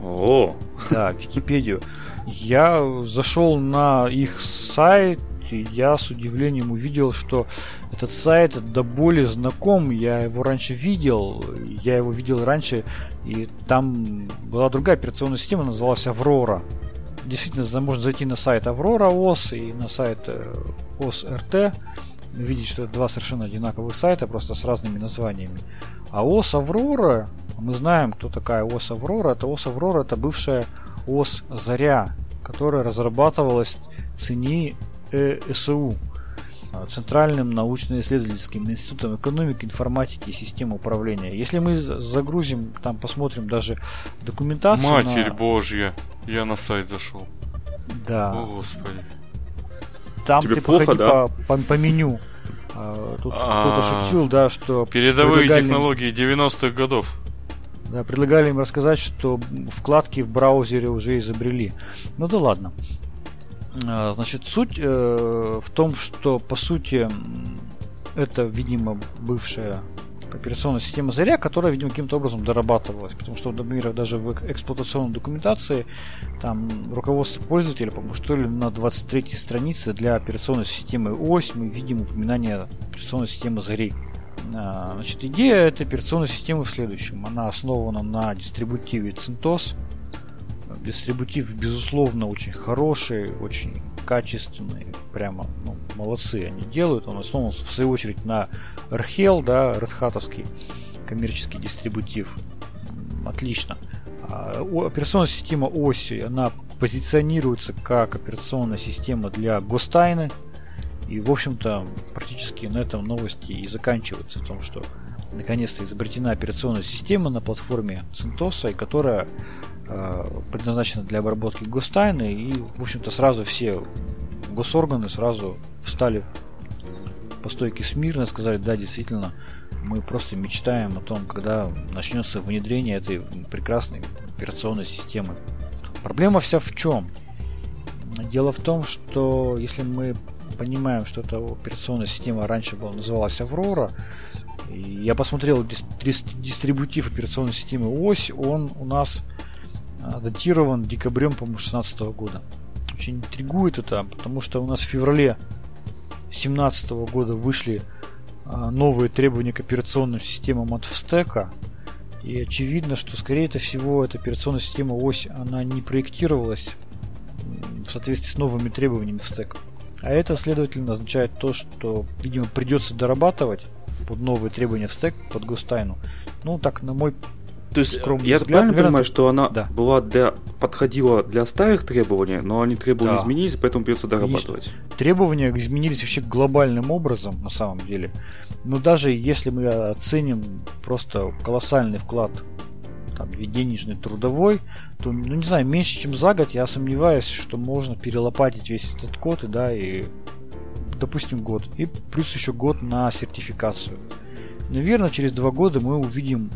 A: О.
C: Да, Википедию. Я зашел на их сайт, и я с удивлением увидел, что этот сайт до боли знаком, я его раньше видел, я его видел раньше, и там была другая операционная система, называлась Аврора. Действительно, можно зайти на сайт Аврора ОС и на сайт э, ОС РТ, видеть, что это два совершенно одинаковых сайта, просто с разными названиями. А ОС Аврора, мы знаем, кто такая ОС Аврора, это ОС Аврора, это бывшая ОС Заря, которая разрабатывалась цени э, СУ, а, Центральным научно-исследовательским институтом экономики, информатики и системы управления. Если мы загрузим, там посмотрим даже документацию.
B: Матерь
C: на...
B: Божья, я на сайт зашел.
C: Да.
B: О, Господи.
C: Там Тебе ты плохо, да? по, по, по меню. А, тут кто-то шутил, да, что...
B: Передовые технологии 90-х годов.
C: Да, предлагали им рассказать, что вкладки в браузере уже изобрели. Ну да ладно. А, значит, суть э, в том, что по сути это, видимо, бывшая операционная система Заря, которая, видимо, каким-то образом дорабатывалась. Потому что, например, даже в эксплуатационной документации там руководство пользователя, по-моему, что ли, на 23 странице для операционной системы ОСь мы видим упоминание операционной системы Зари. А, значит, идея этой операционной системы в следующем. Она основана на дистрибутиве CentOS, Дистрибутив, безусловно, очень хороший, очень качественный, прямо ну, молодцы они делают. Он основан, в свою очередь, на RHEL, да, Red Hat коммерческий дистрибутив. Отлично. А, операционная система оси, она позиционируется как операционная система для гостайны. И, в общем-то, практически на этом новости и заканчиваются. О том, что наконец-то изобретена операционная система на платформе CentOS, которая Э, предназначена для обработки гостайны, и, в общем-то, сразу все госорганы сразу встали по стойке смирно, сказали, да, действительно, мы просто мечтаем о том, когда начнется внедрение этой прекрасной операционной системы. Проблема вся в чем? Дело в том, что если мы понимаем, что эта операционная система раньше была, называлась Аврора, я посмотрел дистрибутив операционной системы ОСь, он у нас датирован декабрем, по-моему, 2016 года. Очень интригует это, потому что у нас в феврале 2017 года вышли а, новые требования к операционным системам от Встека. И очевидно, что скорее всего эта операционная система ось, она не проектировалась в соответствии с новыми требованиями в стек. А это, следовательно, означает то, что, видимо, придется дорабатывать под новые требования в стек, под гостайну. Ну, так, на мой
A: то есть я взгляд, правильно наверное, понимаю, что она да. была для подходила для старых требований, но они требования да. изменились, поэтому придется дорабатывать.
C: Конечно. Требования изменились вообще глобальным образом, на самом деле. Но даже если мы оценим просто колоссальный вклад там, денежный, трудовой, то, ну не знаю, меньше, чем за год, я сомневаюсь, что можно перелопатить весь этот код, и, да, и, допустим, год. И плюс еще год на сертификацию. Наверное, через два года мы увидим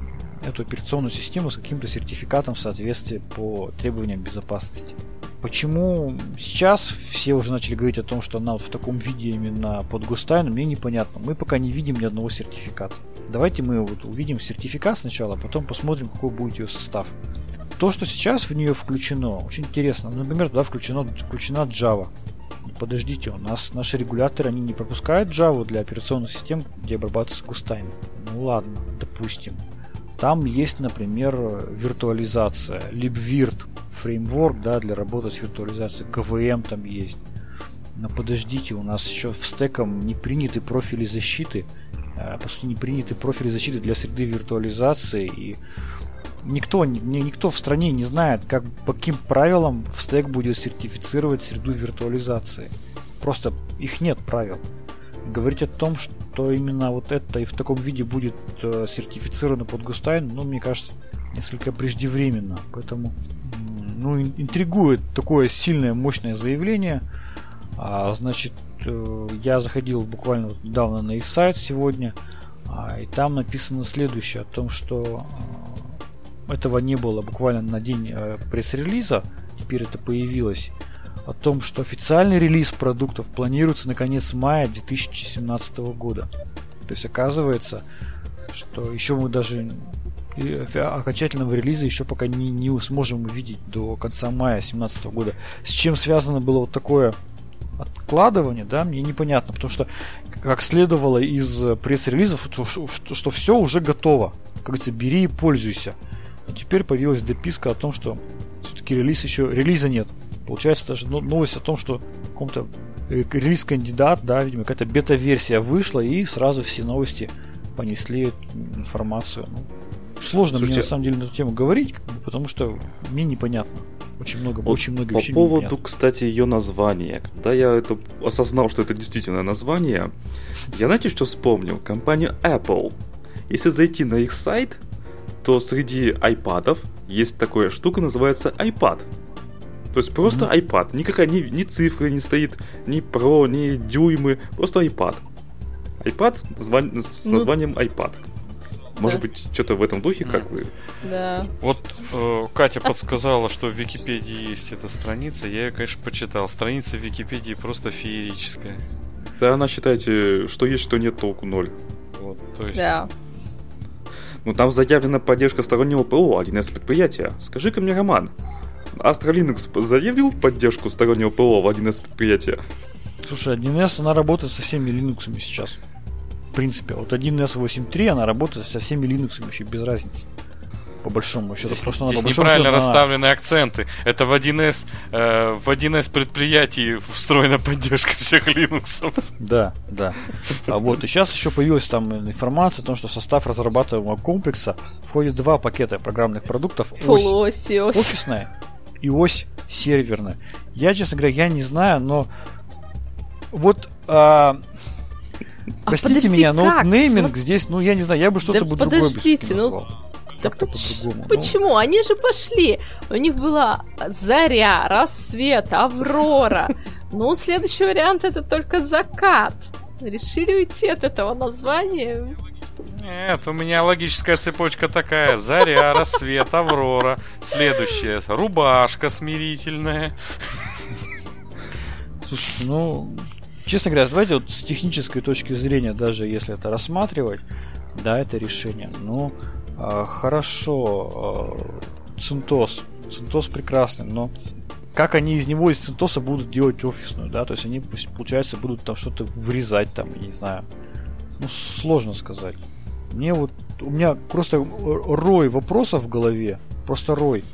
C: эту операционную систему с каким-то сертификатом в соответствии по требованиям безопасности. Почему сейчас все уже начали говорить о том, что она вот в таком виде именно под Густайном, мне непонятно. Мы пока не видим ни одного сертификата. Давайте мы вот увидим сертификат сначала, а потом посмотрим, какой будет ее состав. То, что сейчас в нее включено, очень интересно. Например, туда включено, включена Java. Подождите, у нас наши регуляторы, они не пропускают Java для операционных систем, где обрабатывается Густайм. Ну ладно, допустим. Там есть, например, виртуализация, LibVirt фреймворк да, для работы с виртуализацией, КВМ там есть. Но подождите, у нас еще в стеком не приняты профили защиты, а, по сути не приняты профили защиты для среды виртуализации и никто, ни, никто в стране не знает, как, по каким правилам в стек будет сертифицировать среду виртуализации. Просто их нет правил говорить о том, что именно вот это и в таком виде будет э, сертифицировано под Густайн, ну, мне кажется, несколько преждевременно. Поэтому, ну, интригует такое сильное, мощное заявление. А, значит, э, я заходил буквально вот недавно на их сайт сегодня, а, и там написано следующее, о том, что э, этого не было буквально на день пресс-релиза, теперь это появилось о том, что официальный релиз продуктов планируется на конец мая 2017 года. То есть оказывается, что еще мы даже окончательного релиза еще пока не, не сможем увидеть до конца мая 2017 года. С чем связано было вот такое откладывание, да, мне непонятно, потому что, как следовало из пресс-релизов, что, что, что все уже готово. Как говорится, бери и пользуйся. Но теперь появилась дописка о том, что все-таки релиз еще релиза нет. Получается даже новость о том, что каком-то э, релиз-кандидат, да, видимо, какая-то бета-версия вышла, и сразу все новости понесли информацию. Ну, сложно Слушайте, мне на самом деле на эту тему говорить, потому что мне непонятно. Очень много, вот очень много
A: По поводу, непонятно. кстати, ее названия. Когда я это осознал, что это действительно название, я знаете, что вспомнил? Компанию Apple. Если зайти на их сайт, то среди айпадов есть такая штука, называется iPad. То есть просто mm-hmm. iPad. Никакая ни, ни цифры не стоит, ни Pro, ни дюймы. Просто iPad. iPad с ну... названием iPad. Может да. быть, что-то в этом духе, как бы.
B: Да. Вот э, Катя подсказала, что в Википедии есть эта страница. Я ее, конечно, почитал. Страница в Википедии просто феерическая.
A: Да, она считайте, что есть, что нет, толку ноль.
B: Вот, то есть.
D: Да.
A: Ну там заявлена поддержка стороннего ПО, один из предприятия. Скажи-ка мне, Роман, Astra Linux заявил поддержку стороннего ПО в 1С предприятия?
C: Слушай, 1С, она работает со всеми Linux сейчас. В принципе, вот 1С 8.3 она работает со всеми Linux вообще без разницы по большому счету.
B: Здесь, что здесь неправильно счету, расставлены она... акценты. Это в 1С, э, в 1С предприятии встроена поддержка всех Linux.
C: Да, да. А вот и сейчас еще появилась там информация о том, что в состав разрабатываемого комплекса входит два пакета программных продуктов.
D: Ось.
C: Офисная и ось серверная. Я, честно говоря, я не знаю, но вот а, а простите меня, но вот нейминг См... здесь, ну я не знаю, я бы что-то да бы другое бы
D: ну... Так по-другому. Почему? Ну... Они же пошли. У них была заря, рассвет, аврора. Ну, следующий вариант это только закат. Решили уйти от этого названия.
B: Нет, у меня логическая цепочка такая. Заря, рассвет, аврора. Следующее. Рубашка смирительная.
C: Слушай, ну, честно говоря, давайте вот с технической точки зрения, даже если это рассматривать, Да, это решение. Ну, э, хорошо. Э, Центос. Центос прекрасный, но как они из него, из Центоса будут делать офисную, да? То есть они, получается, будут там что-то вырезать, там, не знаю. Ну, сложно сказать. Мне вот... У меня просто рой вопросов в голове. Просто рой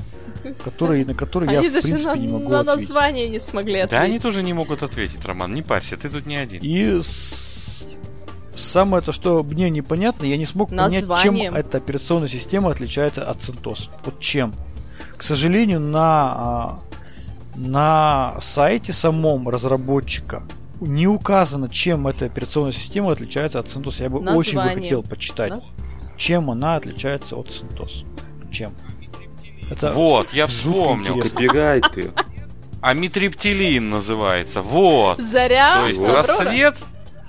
C: которые, на которые
D: они
C: я, в принципе,
D: на,
C: не могу
D: на
C: ответить.
D: название не смогли ответить.
B: Да, они тоже не могут ответить, Роман. Не парься, ты тут не один.
C: И с... самое то, что мне непонятно, я не смог понять, чем эта операционная система отличается от CentOS. Вот чем. К сожалению, на, а, на сайте самом разработчика не указано, чем эта операционная система отличается от CentOS. Я бы очень бы хотел почитать,
D: Нас-
C: чем она отличается от CentOS. Чем? Это
B: Вот, я вспомнил.
C: интересно.
A: Копирайты.
B: Амитриптилин называется. Вот.
D: Заря,
B: То есть
D: Аврора.
B: рассвет,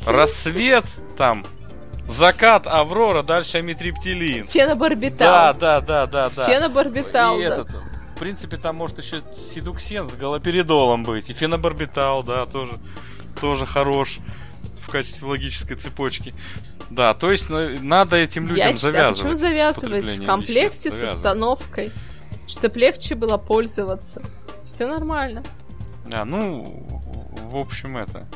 B: рассвет, там, закат, аврора, дальше амитриптилин.
D: Фенобарбитал.
B: Да, да, да, да, да.
D: Фенобарбитал,
B: И
D: да.
B: этот, в принципе, там может еще седуксен с галоперидолом быть. И фенобарбитал, да, тоже, тоже хорош в качестве логической цепочки. Да, то есть на- надо этим людям
D: Я считаю,
B: завязывать.
D: почему
B: с
D: завязывать в комплекте
B: веществ,
D: с установкой, чтобы легче было пользоваться. Все нормально.
B: Да, ну, в общем, это.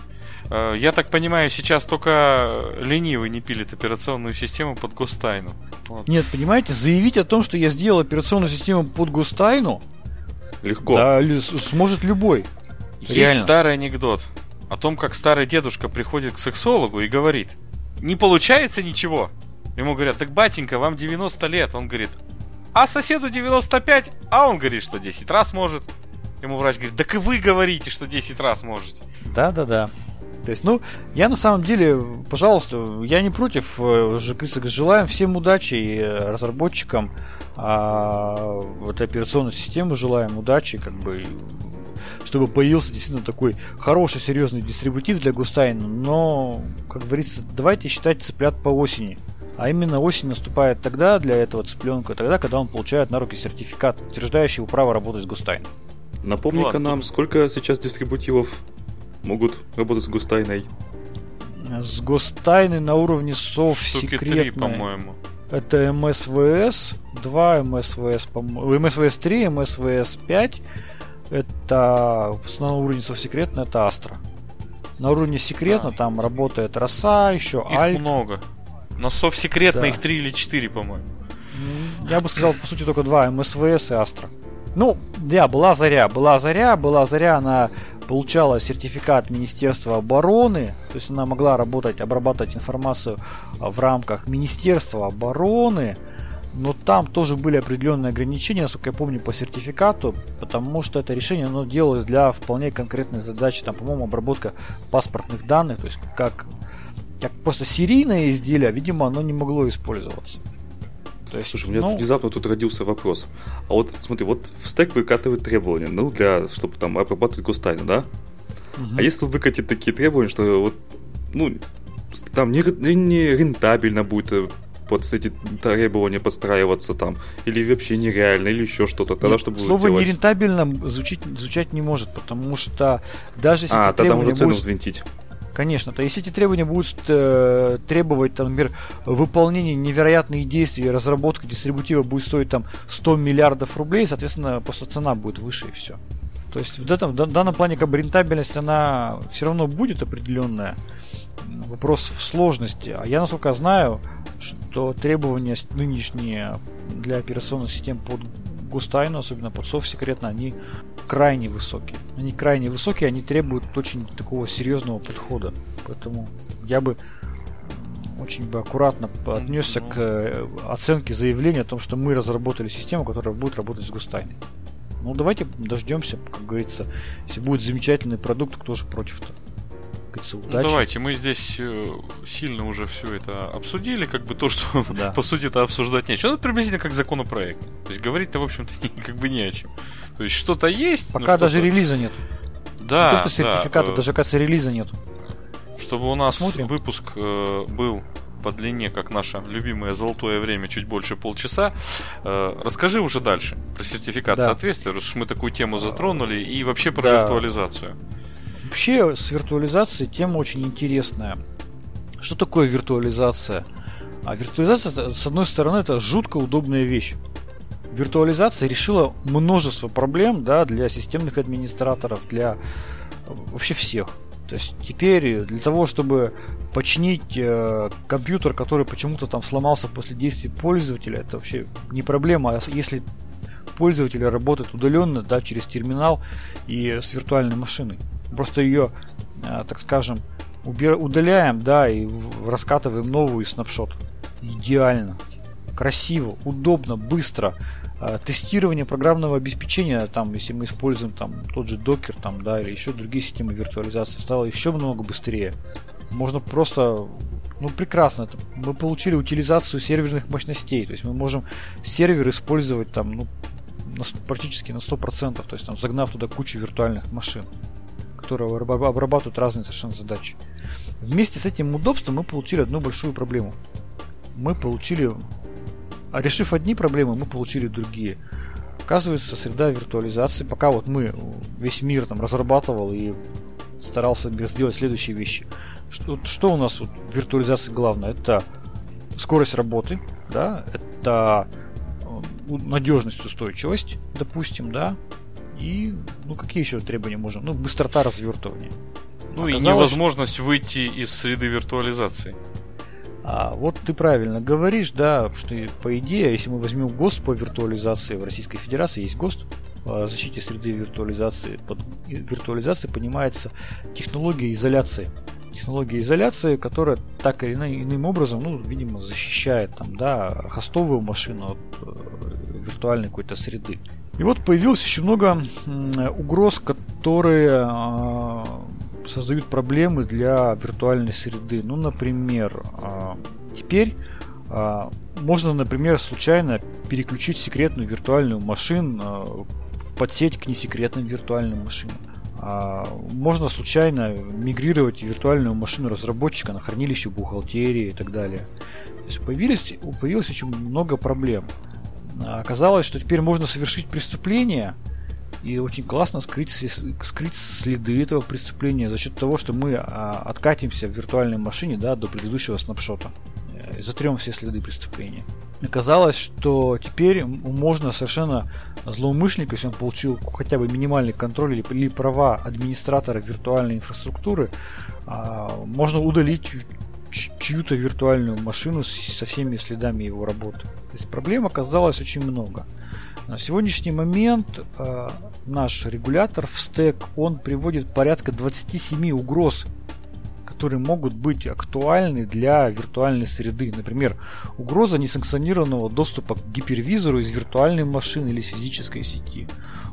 B: Э, Я так понимаю, сейчас только ленивый не пилит операционную систему под гостайну. Вот.
C: Нет, понимаете, заявить о том, что я сделал операционную систему под Густайну,
A: Легко.
C: да, сможет любой.
B: Есть
C: Реально.
B: старый анекдот о том, как старый дедушка приходит к сексологу и говорит, не получается ничего. Ему говорят, так батенька, вам 90 лет. Он говорит, а соседу 95, а он говорит, что 10 раз может. Ему врач говорит, так и вы говорите, что 10 раз можете.
C: Да, да, да. То есть, ну, я на самом деле, пожалуйста, я не против, э, желаем всем удачи и э, разработчикам а, этой операционной системы, желаем удачи, как бы, чтобы появился действительно такой хороший, серьезный дистрибутив для Густайна, но, как говорится, давайте считать цыплят по осени. А именно осень наступает тогда для этого цыпленка, тогда, когда он получает на руки сертификат, утверждающий его право работать с Густайном.
A: Напомни-ка нам, сколько сейчас дистрибутивов могут работать с Густайной?
C: С Гостайны на уровне сов
B: Штуки по-моему.
C: Это МСВС 2, МСВС, по-моему, МСВС 3, МСВС 5. Это основной уровень совсекретно, это Астра. На уровне секретно
B: А.
C: там работает Роса, еще
B: Их
C: Альт.
B: много. Но совсекретно
C: Да.
B: их три или четыре, по-моему.
C: Я бы сказал, по сути, только два, МСВС и Астра. Ну, да, была Заря, была Заря, была Заря, она получала сертификат Министерства обороны, то есть она могла работать, обрабатывать информацию а, в рамках Министерства обороны, но там тоже были определенные ограничения, насколько я помню, по сертификату, потому что это решение оно делалось для вполне конкретной задачи, там, по-моему, обработка паспортных данных, то есть как, как просто серийное изделие, видимо, оно не могло использоваться. То есть,
A: Слушай, у меня
C: ну,
A: внезапно тут родился вопрос. А вот смотри, вот в стек выкатывают требования, ну, для, чтобы там обрабатывать гостайну, да?
C: мгм.
A: А если выкатить такие требования, что вот, ну, там не, не рентабельно будет э, под эти требования подстраиваться там, или вообще нереально, или еще что-то, тогда
C: Нет,
A: что будет
C: Слово
A: делать?
C: нерентабельно звучить, звучать не может, потому что даже если
A: А, тогда можно цену
C: будут,
A: взвинтить.
C: конечно, то если эти требования будут э, требовать, там, например, выполнения невероятных действий, разработка дистрибутива будет стоить там 100 миллиардов рублей, соответственно, просто цена будет выше и все. То есть в, этом, в данном плане как бы рентабельность она все равно будет определенная. Вопрос в сложности. А я, насколько знаю, что требования нынешние для операционных систем под Густайну, особенно под софт секретно, они крайне высокие. Они крайне высокие, они требуют очень такого серьезного подхода. Поэтому я бы очень бы аккуратно отнесся к э, оценке заявления о том, что мы разработали систему, которая будет работать с Густайной. Ну, давайте дождемся, как говорится, если будет замечательный продукт, кто же против-то? Говорится,
B: Ну,
C: удачи.
B: давайте, мы здесь э, сильно уже все это обсудили, как бы то, что
C: Да.
B: по сути это обсуждать нечего. Ну, приблизительно как законопроект. То есть говорить-то, в общем-то, как бы не о чем. То есть что-то есть.
C: Пока даже
B: что-то-
C: релиза нет.
B: Да,
C: Не то, что
B: да,
C: сертификата,
B: э,
C: даже, кажется, релиза нет.
B: Чтобы у нас
C: Посмотрим.
B: выпуск э, был по длине, как наше любимое золотое время, чуть больше полчаса. Э, расскажи уже дальше про сертификат
C: Да.
B: соответствия, раз уж мы такую тему затронули, и вообще про
C: Да.
B: виртуализацию.
C: Вообще, с виртуализацией тема очень интересная. Что такое виртуализация? А виртуализация, с одной стороны, это жутко удобная вещь. Виртуализация решила множество проблем да, для системных администраторов, для вообще всех. То есть теперь для того, чтобы починить э, компьютер, который почему-то там сломался после действий пользователя, это вообще не проблема. А если пользователь работает удаленно, да, через терминал и с виртуальной машиной. Просто ее, э, так скажем, удаляем, да, и раскатываем новую снапшот. Идеально. Красиво, удобно, быстро. А, тестирование программного обеспечения, там, если мы используем там тот же Docker, там, да, или еще другие системы виртуализации, стало еще много быстрее. Можно просто, ну, прекрасно. Мы получили утилизацию серверных мощностей, то есть мы можем сервер использовать там, ну, практически на 100%, то есть там загнав туда кучу виртуальных машин, которые обрабатывают разные совершенно задачи. Вместе с этим удобством мы получили одну большую проблему. Мы получили а решив одни проблемы, мы получили другие. Оказывается, среда виртуализации, пока вот мы, весь мир там разрабатывал и старался сделать следующие вещи. Что, что у нас вот в виртуализации главное? Это скорость работы, да, это э, надежность, устойчивость, допустим, да, и, ну, какие еще требования можем? Ну, быстрота развертывания.
B: Ну Оказалось, и невозможность выйти из среды виртуализации.
C: А вот ты правильно говоришь, да, что по идее, если мы возьмем ГОСТ по виртуализации в Российской Федерации, есть ГОСТ по защите среды виртуализации. Под виртуализацией понимается технология изоляции. Технология изоляции, которая так или иным образом, ну, видимо, защищает там, да, хостовую машину от э, виртуальной какой-то среды. И вот появилось еще много угроз, которые э, создают проблемы для виртуальной среды. Ну, например, а, теперь а, можно, например, случайно переключить секретную виртуальную машину а, в подсеть к несекретным виртуальным машинам. Можно случайно мигрировать виртуальную машину разработчика на хранилище бухгалтерии и так далее. То есть появились, появилось очень много проблем. Оказалось, что теперь можно совершить преступление – и очень классно скрыть, скрыть следы этого преступления за счет того, что мы а, откатимся в виртуальной машине да, до предыдущего снапшота. Э, затрем все следы преступления. Оказалось, что теперь можно совершенно злоумышленника, если он получил хотя бы минимальный контроль или, или права администратора виртуальной инфраструктуры, а, можно удалить чью-то виртуальную машину со всеми следами его работы. То есть проблем оказалось очень много. На сегодняшний момент э, наш регулятор в стек, он приводит порядка 27 угроз, которые могут быть актуальны для виртуальной среды. Например, угроза несанкционированного доступа к гипервизору из виртуальной машины или физической сети.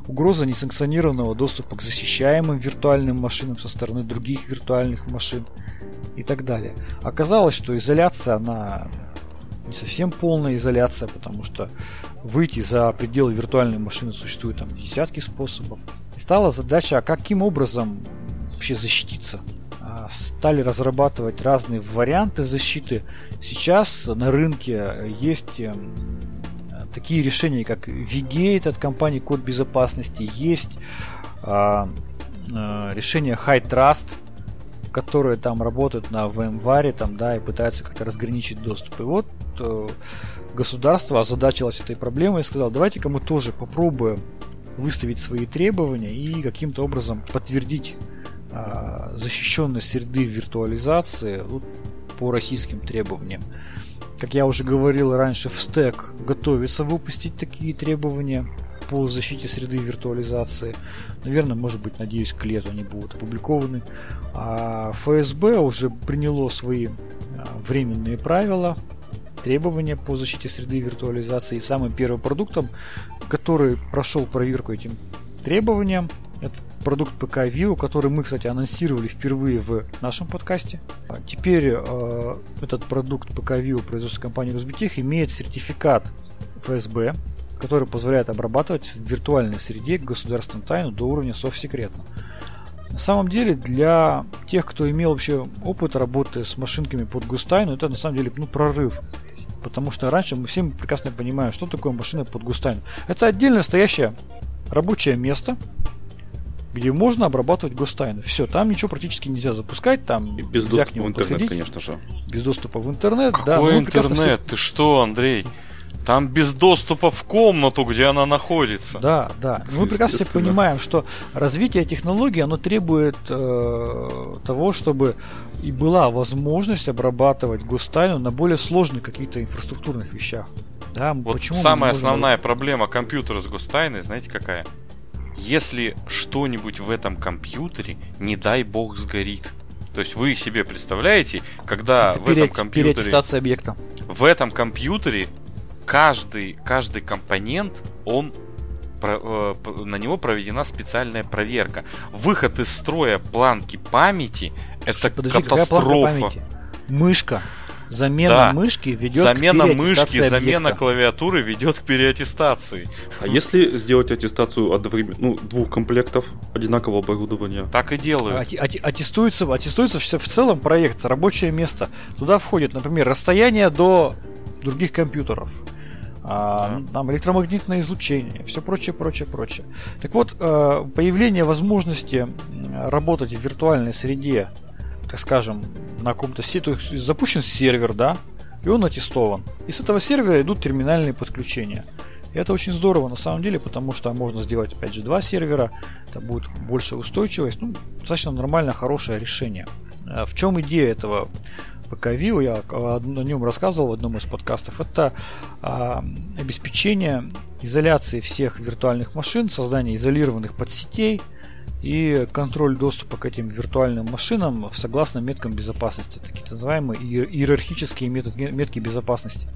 C: Угроза несанкционированного доступа к защищаемым виртуальным машинам со стороны других виртуальных машин и так далее. Оказалось, что изоляция, она не совсем полная изоляция, потому что выйти за пределы виртуальной машины существует там десятки способов. И стала задача, а каким образом вообще защититься. А, стали разрабатывать разные варианты защиты. Сейчас на рынке есть эм, такие решения, как VGate от компании Код Безопасности, есть а, а, решение High Trust, которые там работают на VMware, там, да, и пытаются как-то разграничить доступ. И вот э, государство озадачилось этой проблемой и сказал, давайте-ка мы тоже попробуем выставить свои требования и каким-то образом подтвердить э, защищенность среды виртуализации вот, по российским требованиям. Как я уже говорил раньше, в стек готовится выпустить такие требования по защите среды виртуализации. Наверное, может быть, надеюсь, к лету они будут опубликованы. А ФСБ уже приняло свои а, временные правила, требования по защите среды виртуализации. И самым первым продуктом, который прошел проверку этим требованиям, это продукт ПК View, который мы, кстати, анонсировали впервые в нашем подкасте. А теперь э, этот продукт ПК View производства компании Росбитех имеет сертификат ФСБ, который позволяет обрабатывать в виртуальной среде государственную тайну до уровня совсекретно. На самом деле, для тех, кто имел вообще опыт работы с машинками под густайну, это на самом деле ну, прорыв. Потому что раньше мы все прекрасно понимаем, что такое машина под густайну. Это отдельно стоящее рабочее место, где можно обрабатывать гостайну. Все, там ничего практически нельзя запускать, там
A: И без
C: нельзя
A: доступа в интернет, конечно же.
C: Без доступа в интернет,
B: Какой
C: да. ну,
B: интернет? Ты что, Андрей? Там без доступа в комнату, где она находится.
C: Да, да. Мы прекрасно понимаем, что развитие технологий, оно требует э, того, чтобы и была возможность обрабатывать гостайну на более сложных каких-то инфраструктурных вещах. Да,
B: Вот
C: почему
B: самая
C: можем-
B: основная проблема компьютера с гостайной, знаете какая? Если что-нибудь в этом компьютере, не дай бог, сгорит. То есть вы себе представляете, когда
C: Это
B: в этом
C: переат-
B: компьютере,
C: переаттестация объекта.
B: в этом компьютере каждый, каждый компонент, он э, на него проведена специальная проверка. Выход из строя планки памяти это
C: Подожди, какая планка
B: катастрофа.
C: памяти? Мышка. Замена
B: Да.
C: мышки ведет
B: Замена
C: к
B: мышки,
C: переаттестации
B: замена
C: объекта.
B: клавиатуры ведет к переаттестации.
A: А если сделать аттестацию одновременно, ну, двух комплектов одинакового оборудования?
B: Так и делают.
C: Ати- ати- Аттестуется, аттестуется все- в целом проект, рабочее место. Туда входит, например, расстояние до других компьютеров. а,
B: Да.
C: там электромагнитное излучение, все прочее, прочее, прочее. Так вот, э, появление возможности работать в виртуальной среде, так скажем, на каком-то сети, запущен сервер, да, и он аттестован. И с этого сервера идут терминальные подключения. И это очень здорово на самом деле, потому что можно сделать, опять же, два сервера, это будет больше устойчивость, ну, достаточно нормально, хорошее решение. А В чем идея этого ПК-View, я о нем рассказывал в одном из подкастов, это а, обеспечение изоляции всех виртуальных машин, создание изолированных подсетей и контроль доступа к этим виртуальным машинам в согласно меткам безопасности, такие называемые иер- иерархические метод- метки безопасности.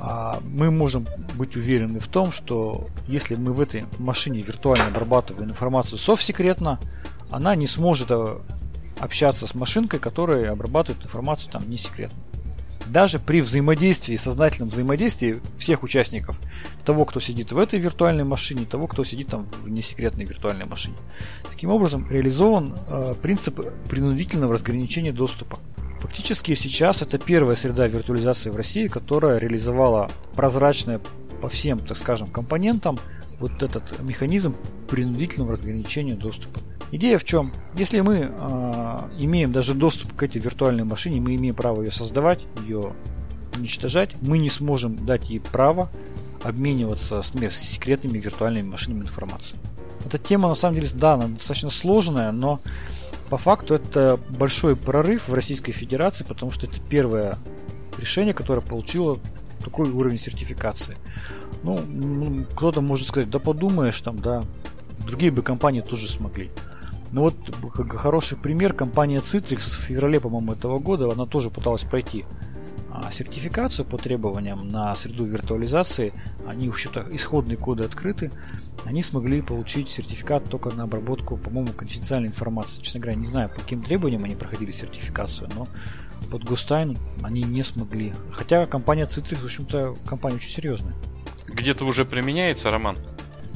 C: А, Мы можем быть уверены в том, что если мы в этой машине виртуально обрабатываем информацию совсекретно, она не сможет э, общаться с машинкой, которая обрабатывает информацию там не секретно. Даже при взаимодействии, сознательном взаимодействии всех участников, того, кто сидит в этой виртуальной машине, того, кто сидит там в несекретной виртуальной машине. Таким образом, реализован э, принцип принудительного разграничения доступа. Фактически сейчас это первая среда виртуализации в России, которая реализовала прозрачное по всем, так скажем, компонентам вот этот механизм принудительного разграничения доступа. Идея в чем? Если мы э, имеем даже доступ к этой виртуальной машине, мы имеем право ее создавать, ее уничтожать, мы не сможем дать ей право обмениваться с, с секретными виртуальными машинами информацией. Эта тема на самом деле, да, она достаточно сложная, но по факту это большой прорыв в Российской Федерации, потому что это первое решение, которое получило такой уровень сертификации. Ну, кто-то может сказать, да подумаешь, там, да, другие бы компании тоже смогли. Ну вот хороший пример, компания Citrix в феврале, по-моему, этого года, она тоже пыталась пройти а, сертификацию по требованиям на среду виртуализации. Они, в общем-то, исходные коды открыты. Они смогли получить сертификат только на обработку, по-моему, конфиденциальной информации. Честно говоря, не знаю, по каким требованиям они проходили сертификацию, но под Гостайн они не смогли. Хотя компания Citrix, в общем-то, компания очень серьезная.
B: Где-то уже применяется, Роман?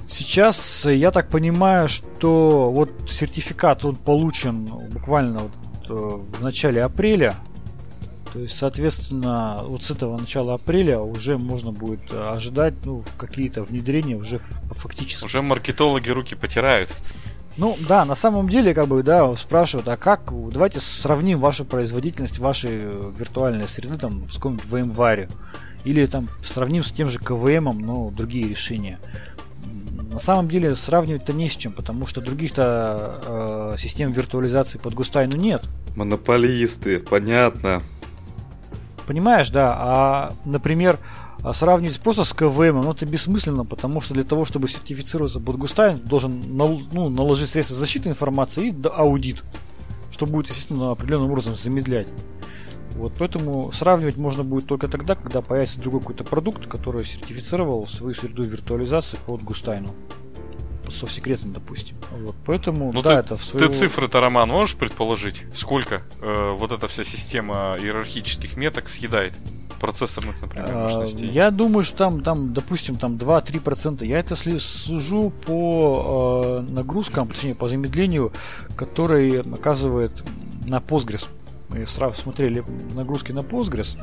C: Сейчас э, я так понимаю, что вот сертификат он получен буквально вот, э, в начале апреля. То есть, соответственно, вот с этого начала апреля уже можно будет э, ожидать ну, какие-то внедрения уже фактически.
B: Уже маркетологи руки потирают.
C: Ну да, на самом деле, как бы, да, спрашивают, а как, давайте сравним вашу производительность вашей э, виртуальной среды там с каким-нибудь VMware. Или там сравним с тем же КВМ, но другие решения. На самом деле сравнивать-то не с чем, потому что других-то э, систем виртуализации под Густайну нет.
A: Монополисты, понятно.
C: Понимаешь, да. А, например, сравнивать просто с КВМ, ну это бессмысленно, потому что для того, чтобы сертифицироваться под Густайн, должен нал- ну, наложить средства защиты информации и аудит, что будет, естественно, определенным образом замедлять. Вот поэтому сравнивать можно будет только тогда, когда появится другой какой-то продукт, который сертифицировал свою среду виртуализации под Густайну. Под совсекретным, допустим. Вот, поэтому,
B: Ну
C: да,
B: ты,
C: это в свою...
B: ты цифры-то, Роман, можешь предположить, сколько э, вот эта вся система иерархических меток съедает? Процессорных, например,
C: А,
B: мощностей.
C: Я думаю, что там, там допустим, там 2-3%. Я это сужу по э, нагрузкам, точнее, по замедлению, который оказывает на Postgres. Мы сразу смотрели нагрузки на Postgres.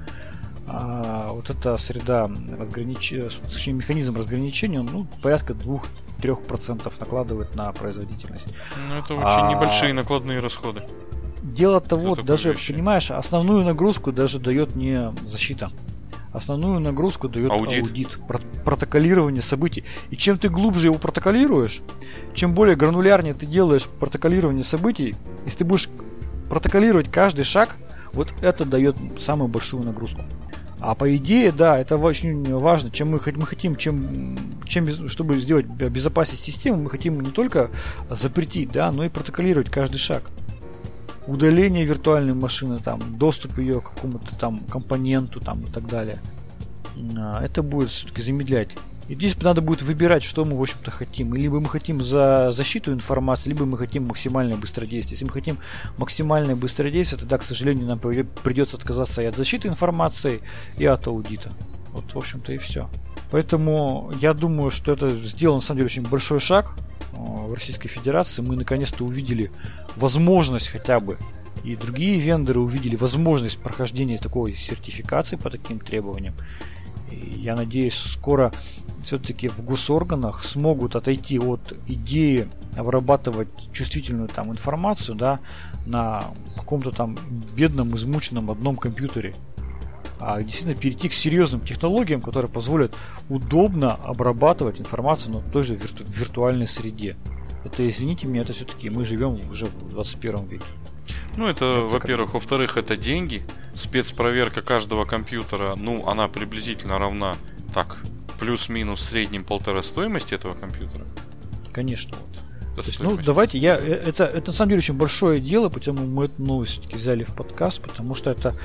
C: А, вот эта среда разграничения, точнее механизм разграничения, он ну, порядка 2-3% накладывает на производительность.
B: Ну, это очень а... небольшие накладные расходы.
C: Дело того, даже, вещи. понимаешь, основную нагрузку даже дает не защита. Основную нагрузку дает аудит, аудит протоколирование событий. И чем ты глубже его протоколируешь, чем более гранулярнее ты делаешь протоколирование событий, если ты будешь протоколировать каждый шаг, вот это дает самую большую нагрузку. А по идее, да, это очень важно. Чем мы, мы хотим, чем, чем, чтобы сделать безопасность системы, мы хотим не только запретить, да, но и протоколировать каждый шаг. Удаление виртуальной машины, там, доступ ее к какому-то там компоненту там, и так далее. А, это будет все-таки замедлять и здесь надо будет выбирать, что мы, в общем-то, хотим. либо мы хотим за защиту информации, либо мы хотим максимальное быстродействие. Если мы хотим максимальное быстродействие, тогда, к сожалению, нам придется отказаться и от защиты информации, и от аудита. Вот, в общем-то, и все. Поэтому я думаю, что это сделан, на самом деле, очень большой шаг э, в Российской Федерации. Мы наконец-то увидели возможность хотя бы и другие вендоры увидели возможность прохождения такой сертификации по таким требованиям. И я надеюсь, скоро все-таки в госорганах смогут отойти от идеи обрабатывать чувствительную там информацию, да, на каком-то там бедном, измученном одном компьютере. А действительно перейти к серьезным технологиям, которые позволят удобно обрабатывать информацию на той же вирту- виртуальной среде. Это, извините меня, это все-таки мы живем уже в 21 веке.
B: Ну, это, это во-первых. Во-вторых, это деньги. Спецпроверка каждого компьютера, ну, она приблизительно равна так, плюс-минус в среднем полтора стоимости этого компьютера.
C: Конечно. Вот. То есть, ну, давайте, я, э, это, это на самом деле очень большое дело, почему мы эту новость все-таки взяли в подкаст, потому что это,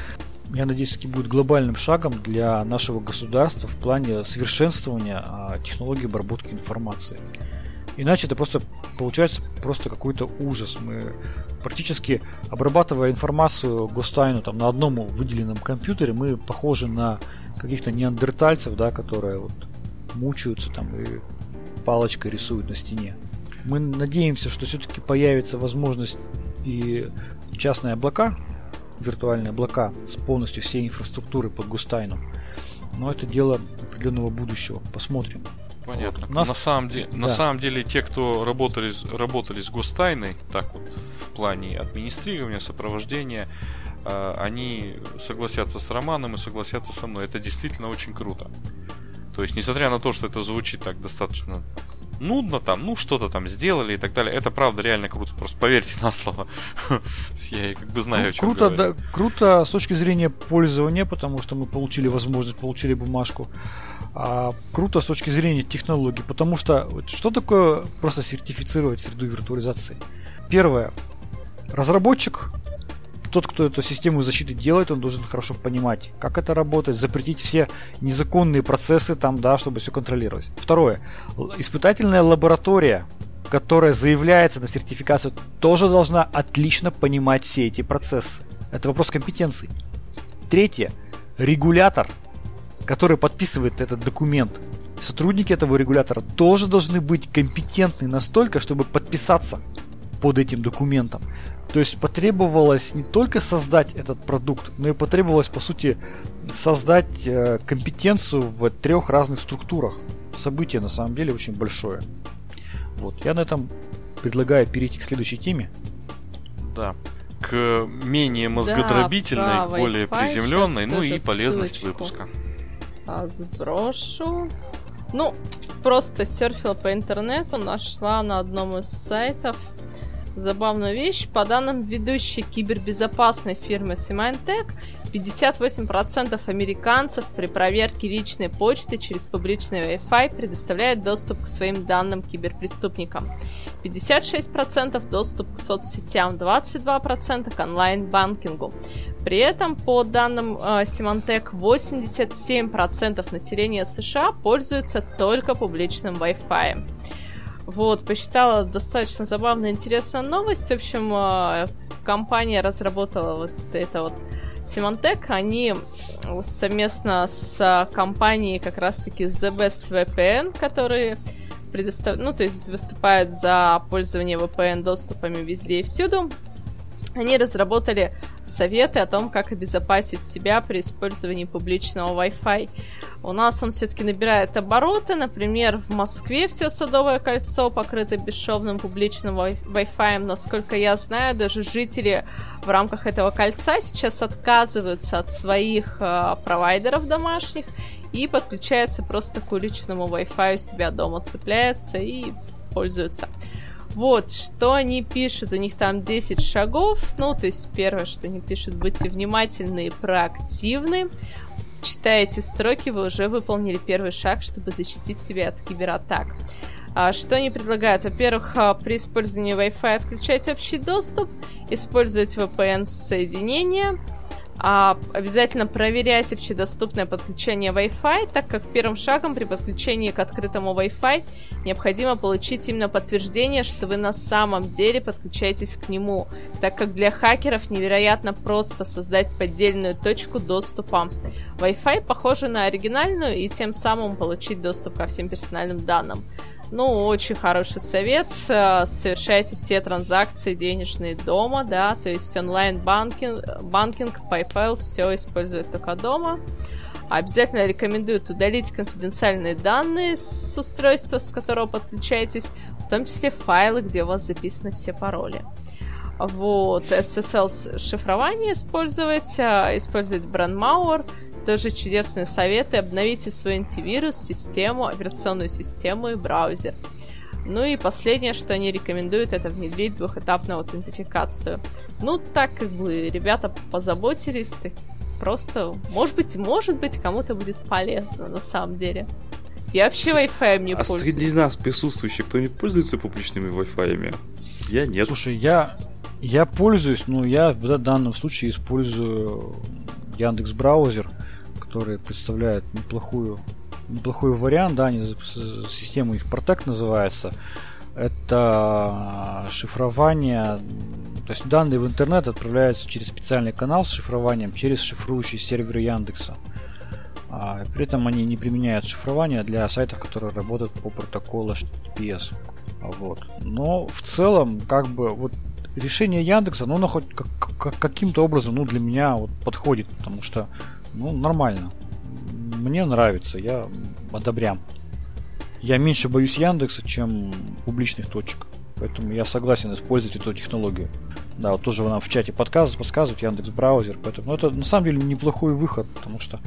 C: я надеюсь, все-таки будет глобальным шагом для нашего государства в плане совершенствования а, технологии обработки информации. Иначе это просто получается просто какой-то ужас. Мы практически обрабатывая информацию гостайну там на одном выделенном компьютере, мы похожи на каких-то неандертальцев, да, которые вот мучаются там и палочкой рисуют на стене. Мы надеемся, что все-таки появится возможность и частные облака, виртуальные облака с полностью всей инфраструктурой под Густайном. Но это дело определенного будущего. Посмотрим.
B: Понятно. Вот. нас... на, самом де... да. на самом деле те, кто работали, работали с Гостайной, так вот, в плане администрирования, сопровождения, они согласятся с Романом и согласятся со мной. Это действительно очень круто. То есть, несмотря на то, что это звучит так достаточно нудно там, ну что-то там сделали и так далее. Это правда реально круто, просто поверьте на слово. Я как бы знаю, ну, о чем
C: круто, да, круто с точки зрения пользования, потому что мы получили возможность, получили бумажку. А, круто с точки зрения технологий, потому что что такое просто сертифицировать среду виртуализации? Первое. Разработчик тот, кто эту систему защиты делает, он должен хорошо понимать, как это работает, запретить все незаконные процессы там, да, чтобы все контролировать. Второе. Испытательная лаборатория, которая заявляется на сертификацию, тоже должна отлично понимать все эти процессы. Это вопрос компетенции. Третье. Регулятор, который подписывает этот документ, сотрудники этого регулятора тоже должны быть компетентны настолько, чтобы подписаться под этим документом. То есть потребовалось не только создать этот продукт, но и потребовалось, по сути, создать э, компетенцию в трех разных структурах. Событие на самом деле очень большое. Вот. Я на этом предлагаю перейти к следующей теме.
B: Да. К менее мозгодробительной, да, более приземленной, ну и полезность ссылочку. выпуска.
D: А, сброшу. Ну, просто серфила по интернету, нашла на одном из сайтов забавную вещь. По данным ведущей кибербезопасной фирмы Symantec, 58% американцев при проверке личной почты через публичный Wi-Fi предоставляют доступ к своим данным киберпреступникам. 56% доступ к соцсетям, 22% к онлайн-банкингу. При этом, по данным э, Symantec, 87% населения США пользуются только публичным Wi-Fi. Вот, посчитала достаточно забавная, интересная новость. В общем, а, компания разработала вот это вот Symantec. Они совместно с компанией как раз-таки The Best VPN, которые предостав... ну, то есть выступают за пользование VPN доступами везде и всюду, Они разработали советы о том, как обезопасить себя при использовании публичного Wi-Fi. У нас он все-таки набирает обороты. Например, в Москве все Садовое кольцо покрыто бесшовным публичным Wi-Fi. Насколько я знаю, даже жители в рамках этого кольца сейчас отказываются от своих э, провайдеров домашних и подключаются просто к уличному Wi-Fi у себя дома, цепляются и пользуются. Вот, что они пишут, у них там 10 шагов, ну, то есть первое, что они пишут, будьте внимательны и проактивны. Читая эти строки, вы уже выполнили первый шаг, чтобы защитить себя от кибератак. А что они предлагают? Во-первых, а, при использовании Wi-Fi отключать общий доступ, использовать VPN-соединение, а обязательно проверять общедоступное подключение Wi-Fi, так как первым шагом при подключении к открытому Wi-Fi необходимо получить именно подтверждение, что вы на самом деле подключаетесь к нему, так как для хакеров невероятно просто создать поддельную точку доступа. Wi-Fi похоже на оригинальную и тем самым получить доступ ко всем персональным данным. Ну, очень хороший совет. Э, совершайте все транзакции денежные дома, да, то есть онлайн-банкинг, банкинг, PayPal, все используют только дома. Обязательно рекомендуют удалить конфиденциальные данные с устройства, с которого подключаетесь, в том числе файлы, где у вас записаны все пароли. Вот, SSL шифрование использовать, э, использовать brandmauer, тоже чудесные советы. Обновите свой антивирус, систему, операционную систему и браузер. Ну и последнее, что они рекомендуют, это внедрить двухэтапную аутентификацию. Ну, так как бы ребята позаботились, так просто, может быть, может быть, кому-то будет полезно на самом деле. Я вообще Wi-Fi не а пользуюсь.
A: среди нас присутствующих кто не пользуется публичными Wi-Fi? Я нет.
C: Слушай, я, я пользуюсь, но я в данном случае использую Яндекс браузер которые представляют неплохую, неплохой вариант, да, они, система их Protect называется. Это шифрование, то есть данные в интернет отправляются через специальный канал с шифрованием, через шифрующий сервер Яндекса. А, при этом они не применяют шифрование для сайтов, которые работают по протоколу HTTPS. Вот. Но в целом, как бы, вот решение Яндекса, ну, оно хоть как, как, каким-то образом, ну, для меня вот подходит, потому что ну, нормально. Мне нравится, я одобрям. Я меньше боюсь Яндекса, чем публичных точек. Поэтому я согласен использовать эту технологию. Да, вот тоже нам в чате подказ, подсказывают Яндекс браузер. Поэтому ну, это на самом деле неплохой выход, потому что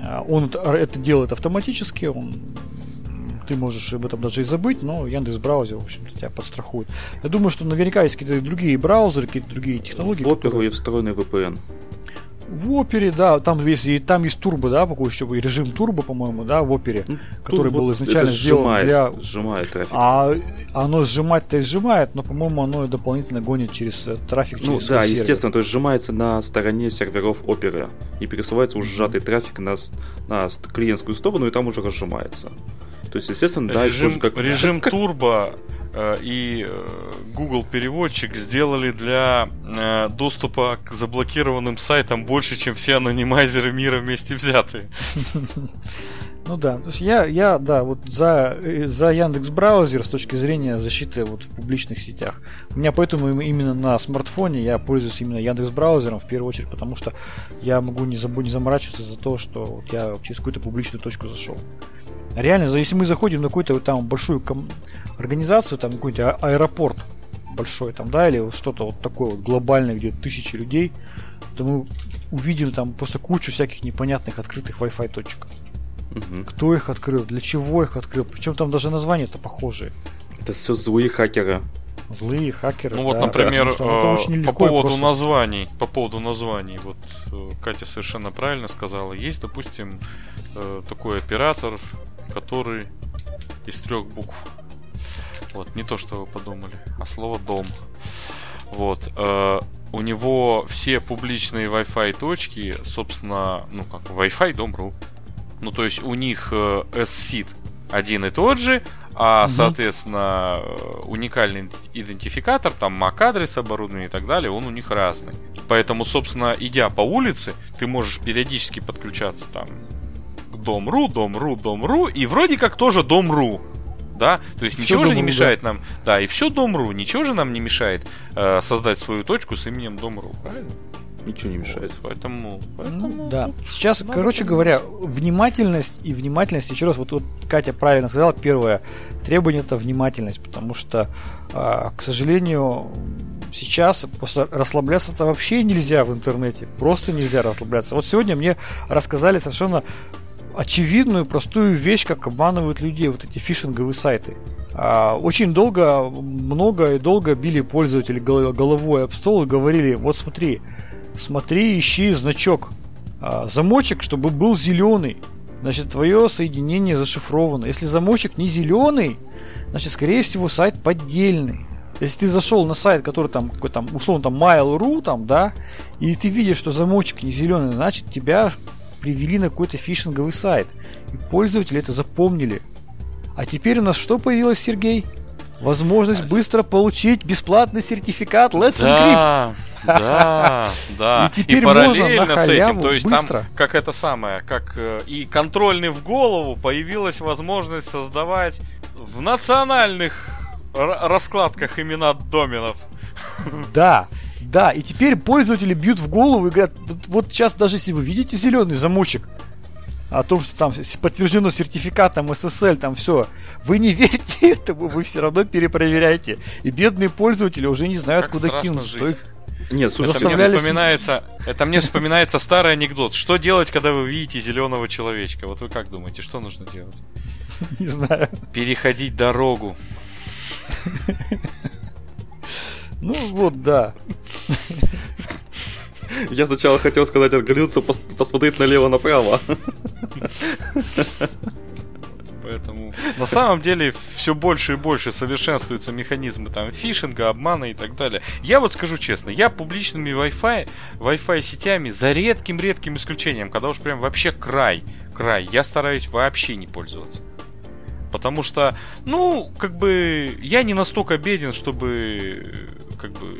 C: а, он это, делает автоматически, он ты можешь об этом даже и забыть, но Яндекс браузер, в общем-то, тебя подстрахует. Я думаю, что наверняка есть какие-то другие браузеры, какие-то другие технологии. В
A: которые... встроенный VPN.
C: В опере, да, там есть, там есть турбо, да, какой еще режим турбо, по-моему, да, в опере, ну, который был изначально сделан
A: сжимает,
C: для.
A: Сжимает трафик.
C: А оно сжимать-то и сжимает, но, по-моему, оно дополнительно гонит через э, трафик
A: ну,
C: через.
A: Ну да, естественно, то есть сжимается на стороне серверов оперы и пересылается уже сжатый трафик на, на клиентскую сторону, и там уже разжимается. То есть, естественно, да,
B: режим, как... режим турбо и э, Google переводчик сделали для э, доступа к заблокированным сайтам больше, чем все анонимайзеры мира вместе взятые.
C: Ну да, то есть я, я, да, вот за, за Яндекс браузер с точки зрения защиты вот в публичных сетях. У меня поэтому именно на смартфоне я пользуюсь именно Яндекс браузером в первую очередь, потому что я могу не, забыть, не заморачиваться за то, что вот я через какую-то публичную точку зашел. Реально, если мы заходим на какую-то там большую ком- организацию, там какой-нибудь а- аэропорт большой, там, да, или что-то вот такое вот глобальное, где тысячи людей, то мы увидим там просто кучу всяких непонятных открытых Wi-Fi точек. Угу. Кто их открыл, для чего их открыл, причем там даже названия-то похожие.
A: Это все злые хакеры.
C: Злые хакеры.
B: Ну вот, да, например, что, э, по поводу просто... названий, по поводу названий, вот э, Катя совершенно правильно сказала. Есть, допустим, э, такой оператор, который из трех букв. Вот, не то, что вы подумали, а слово дом. Вот. Э, у него все публичные Wi-Fi точки, собственно, ну как, Wi-Fi дом.ру. Ну, то есть у них э, S-SID один и тот же, а, угу. соответственно, уникальный идентификатор, там MAC-адрес оборудования и так далее, он у них разный. Поэтому, собственно, идя по улице, ты можешь периодически подключаться там Дом.ру, Дом.ру, Дом.ру, и вроде как тоже Дом.ру. да, то есть
C: Всё
B: ничего же не мешает нам, да, и все Дом.ру, ничего же нам не мешает э, создать свою точку с именем Дом.ру, правильно?
A: Ничего не мешает.
B: Вот, поэтому,
C: Ну,
B: поэтому
C: да. Сейчас,
D: надо
C: короче
D: понимать.
C: говоря, внимательность и внимательность, еще раз, вот, вот Катя правильно сказала, первое требование это внимательность, потому что, а, к сожалению, сейчас просто расслабляться-то вообще нельзя в интернете, просто нельзя расслабляться. Вот сегодня мне рассказали совершенно очевидную, простую вещь, как обманывают людей вот эти фишинговые сайты. А, Очень долго, много и долго били пользователи гол- головой об стол и говорили, вот смотри, смотри, ищи значок, а, замочек, чтобы был зеленый. Значит, твое соединение зашифровано. Если замочек не зеленый, значит, скорее всего, сайт поддельный. Если ты зашел на сайт, который там, какой там, условно, там Mail.ru, там, да, и ты видишь, что замочек не зеленый, значит, тебя привели на какой-то фишинговый сайт. И пользователи это запомнили. А теперь у нас что появилось, Сергей? Возможность быстро получить бесплатный сертификат Let's Encrypt.
B: Да, да, да.
C: И теперь можно
B: параллельно
C: на
B: с этим, то есть
C: быстро.
B: там, как это самое, как э, и контрольный в голову, появилась возможность создавать в национальных раскладках имена доменов.
C: Да, да, и теперь пользователи бьют в голову и говорят, «Вот- вот сейчас даже если вы видите зеленый замочек, о том, что там подтверждено сертификатом SSL, там все, вы не верите этому, вы все равно перепроверяете. И бедные пользователи уже не знают,
B: Как
C: куда
B: жить.
C: Что их-
A: Нет, слушай,
B: Это мне вспоминается, это мне вспоминается старый анекдот. Что делать, когда вы видите зеленого человечка? Вот вы как думаете, что нужно делать?
C: не знаю.
B: Переходить дорогу.
C: Ну вот, да.
A: я сначала хотел сказать отгорються, пос- посмотреть налево-направо.
B: Поэтому на самом деле все больше и больше совершенствуются механизмы там фишинга, обмана и так далее. Я вот скажу честно, я публичными Wi-Fi, Wi-Fi сетями за редким-редким исключением, когда уж прям вообще край, край, я стараюсь вообще не пользоваться. Потому что, ну, как бы, я не настолько беден, чтобы, как бы,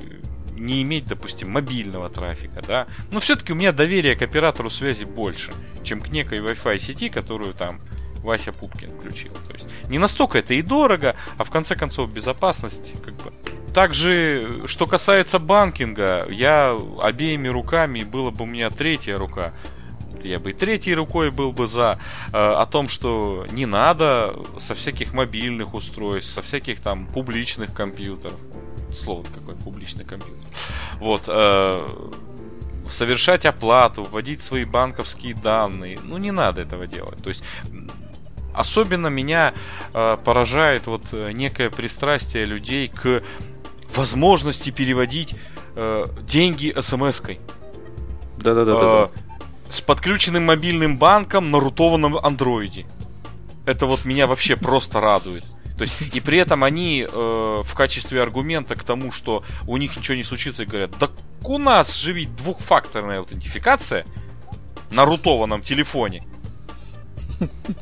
B: не иметь, допустим, мобильного трафика, да. Но все-таки у меня доверие к оператору связи больше, чем к некой Wi-Fi сети, которую там Вася Пупкин включил. То есть не настолько это и дорого, а в конце концов безопасность как бы. Также, что касается банкинга, я обеими руками, было бы у меня третья рука, я бы и третьей рукой был бы за э, о том, что не надо со всяких мобильных устройств, со всяких там публичных компьютеров. Слово какое публичный компьютер. Вот. Э, совершать оплату, вводить свои банковские данные. Ну, не надо этого делать. То есть особенно меня э, поражает вот э, некое пристрастие людей к возможности переводить э, деньги смс-кой.
A: Да-да-да.
B: Э, с подключенным мобильным банком на рутованном андроиде. Это вот меня вообще просто радует. То есть, и при этом они э, в качестве аргумента к тому, что у них ничего не случится, говорят, да у нас же ведь двухфакторная аутентификация на рутованном телефоне,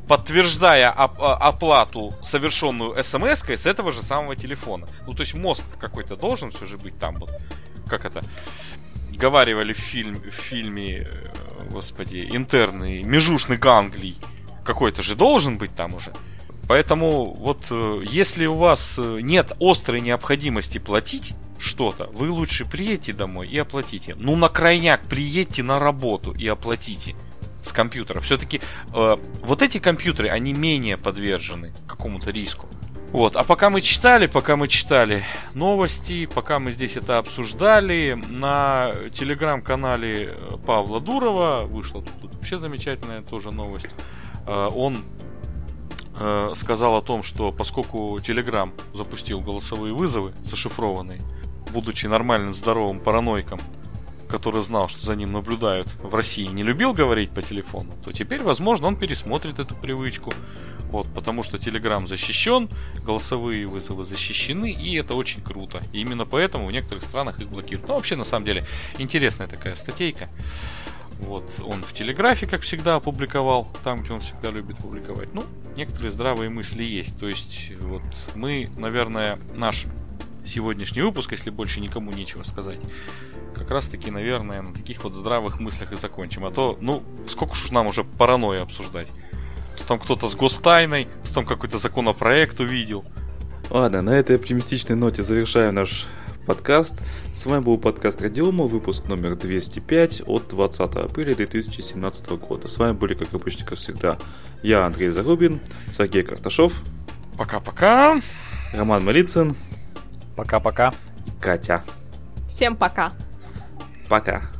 B: подтверждая оп- а- оплату, совершенную смс с этого же самого телефона. Ну, то есть мозг какой-то должен все же быть там вот. Как это? Говаривали в, фильм, в фильме, э, господи, интерны, межушный ганглий. Какой-то же должен быть там уже. Поэтому вот э, если у вас э, нет острой необходимости платить что-то, вы лучше приедете домой и оплатите. Ну, на крайняк приедьте на работу и оплатите с компьютера. Все-таки э, вот эти компьютеры, они менее подвержены какому-то риску. Вот, а пока мы читали, пока мы читали новости, пока мы здесь это обсуждали, на телеграм-канале э, Павла Дурова вышла тут, вообще замечательная тоже новость. Он э, сказал о том, что поскольку Telegram запустил голосовые вызовы зашифрованные, будучи нормальным здоровым параноиком, который знал, что за ним наблюдают в России, не любил говорить по телефону, то теперь, возможно, он пересмотрит эту привычку. Вот, потому что Telegram защищен, голосовые вызовы защищены, и это очень круто. И именно поэтому в некоторых странах их блокируют. Ну, вообще, на самом деле, интересная такая статейка. Вот, он в Телеграфе, как всегда, опубликовал, там, где он всегда любит публиковать. Ну, некоторые здравые мысли есть. То есть, вот, мы, наверное, наш сегодняшний выпуск, если больше никому нечего сказать, как раз таки, наверное, на таких вот здравых мыслях и закончим. А то, ну, сколько уж нам уже паранойи обсуждать. то там кто-то с гостайной, то там какой-то законопроект увидел.
A: Ладно, на этой оптимистичной ноте завершаем наш подкаст. С вами был подкаст Радиома, выпуск номер 205 от 20 апреля 2017 года. С вами были, как обычно, как всегда, я, Андрей Зарубин, Сергей Карташов.
B: Пока-пока.
A: Роман Малицын.
C: Пока-пока.
A: И Катя.
D: Всем пока.
A: Пока.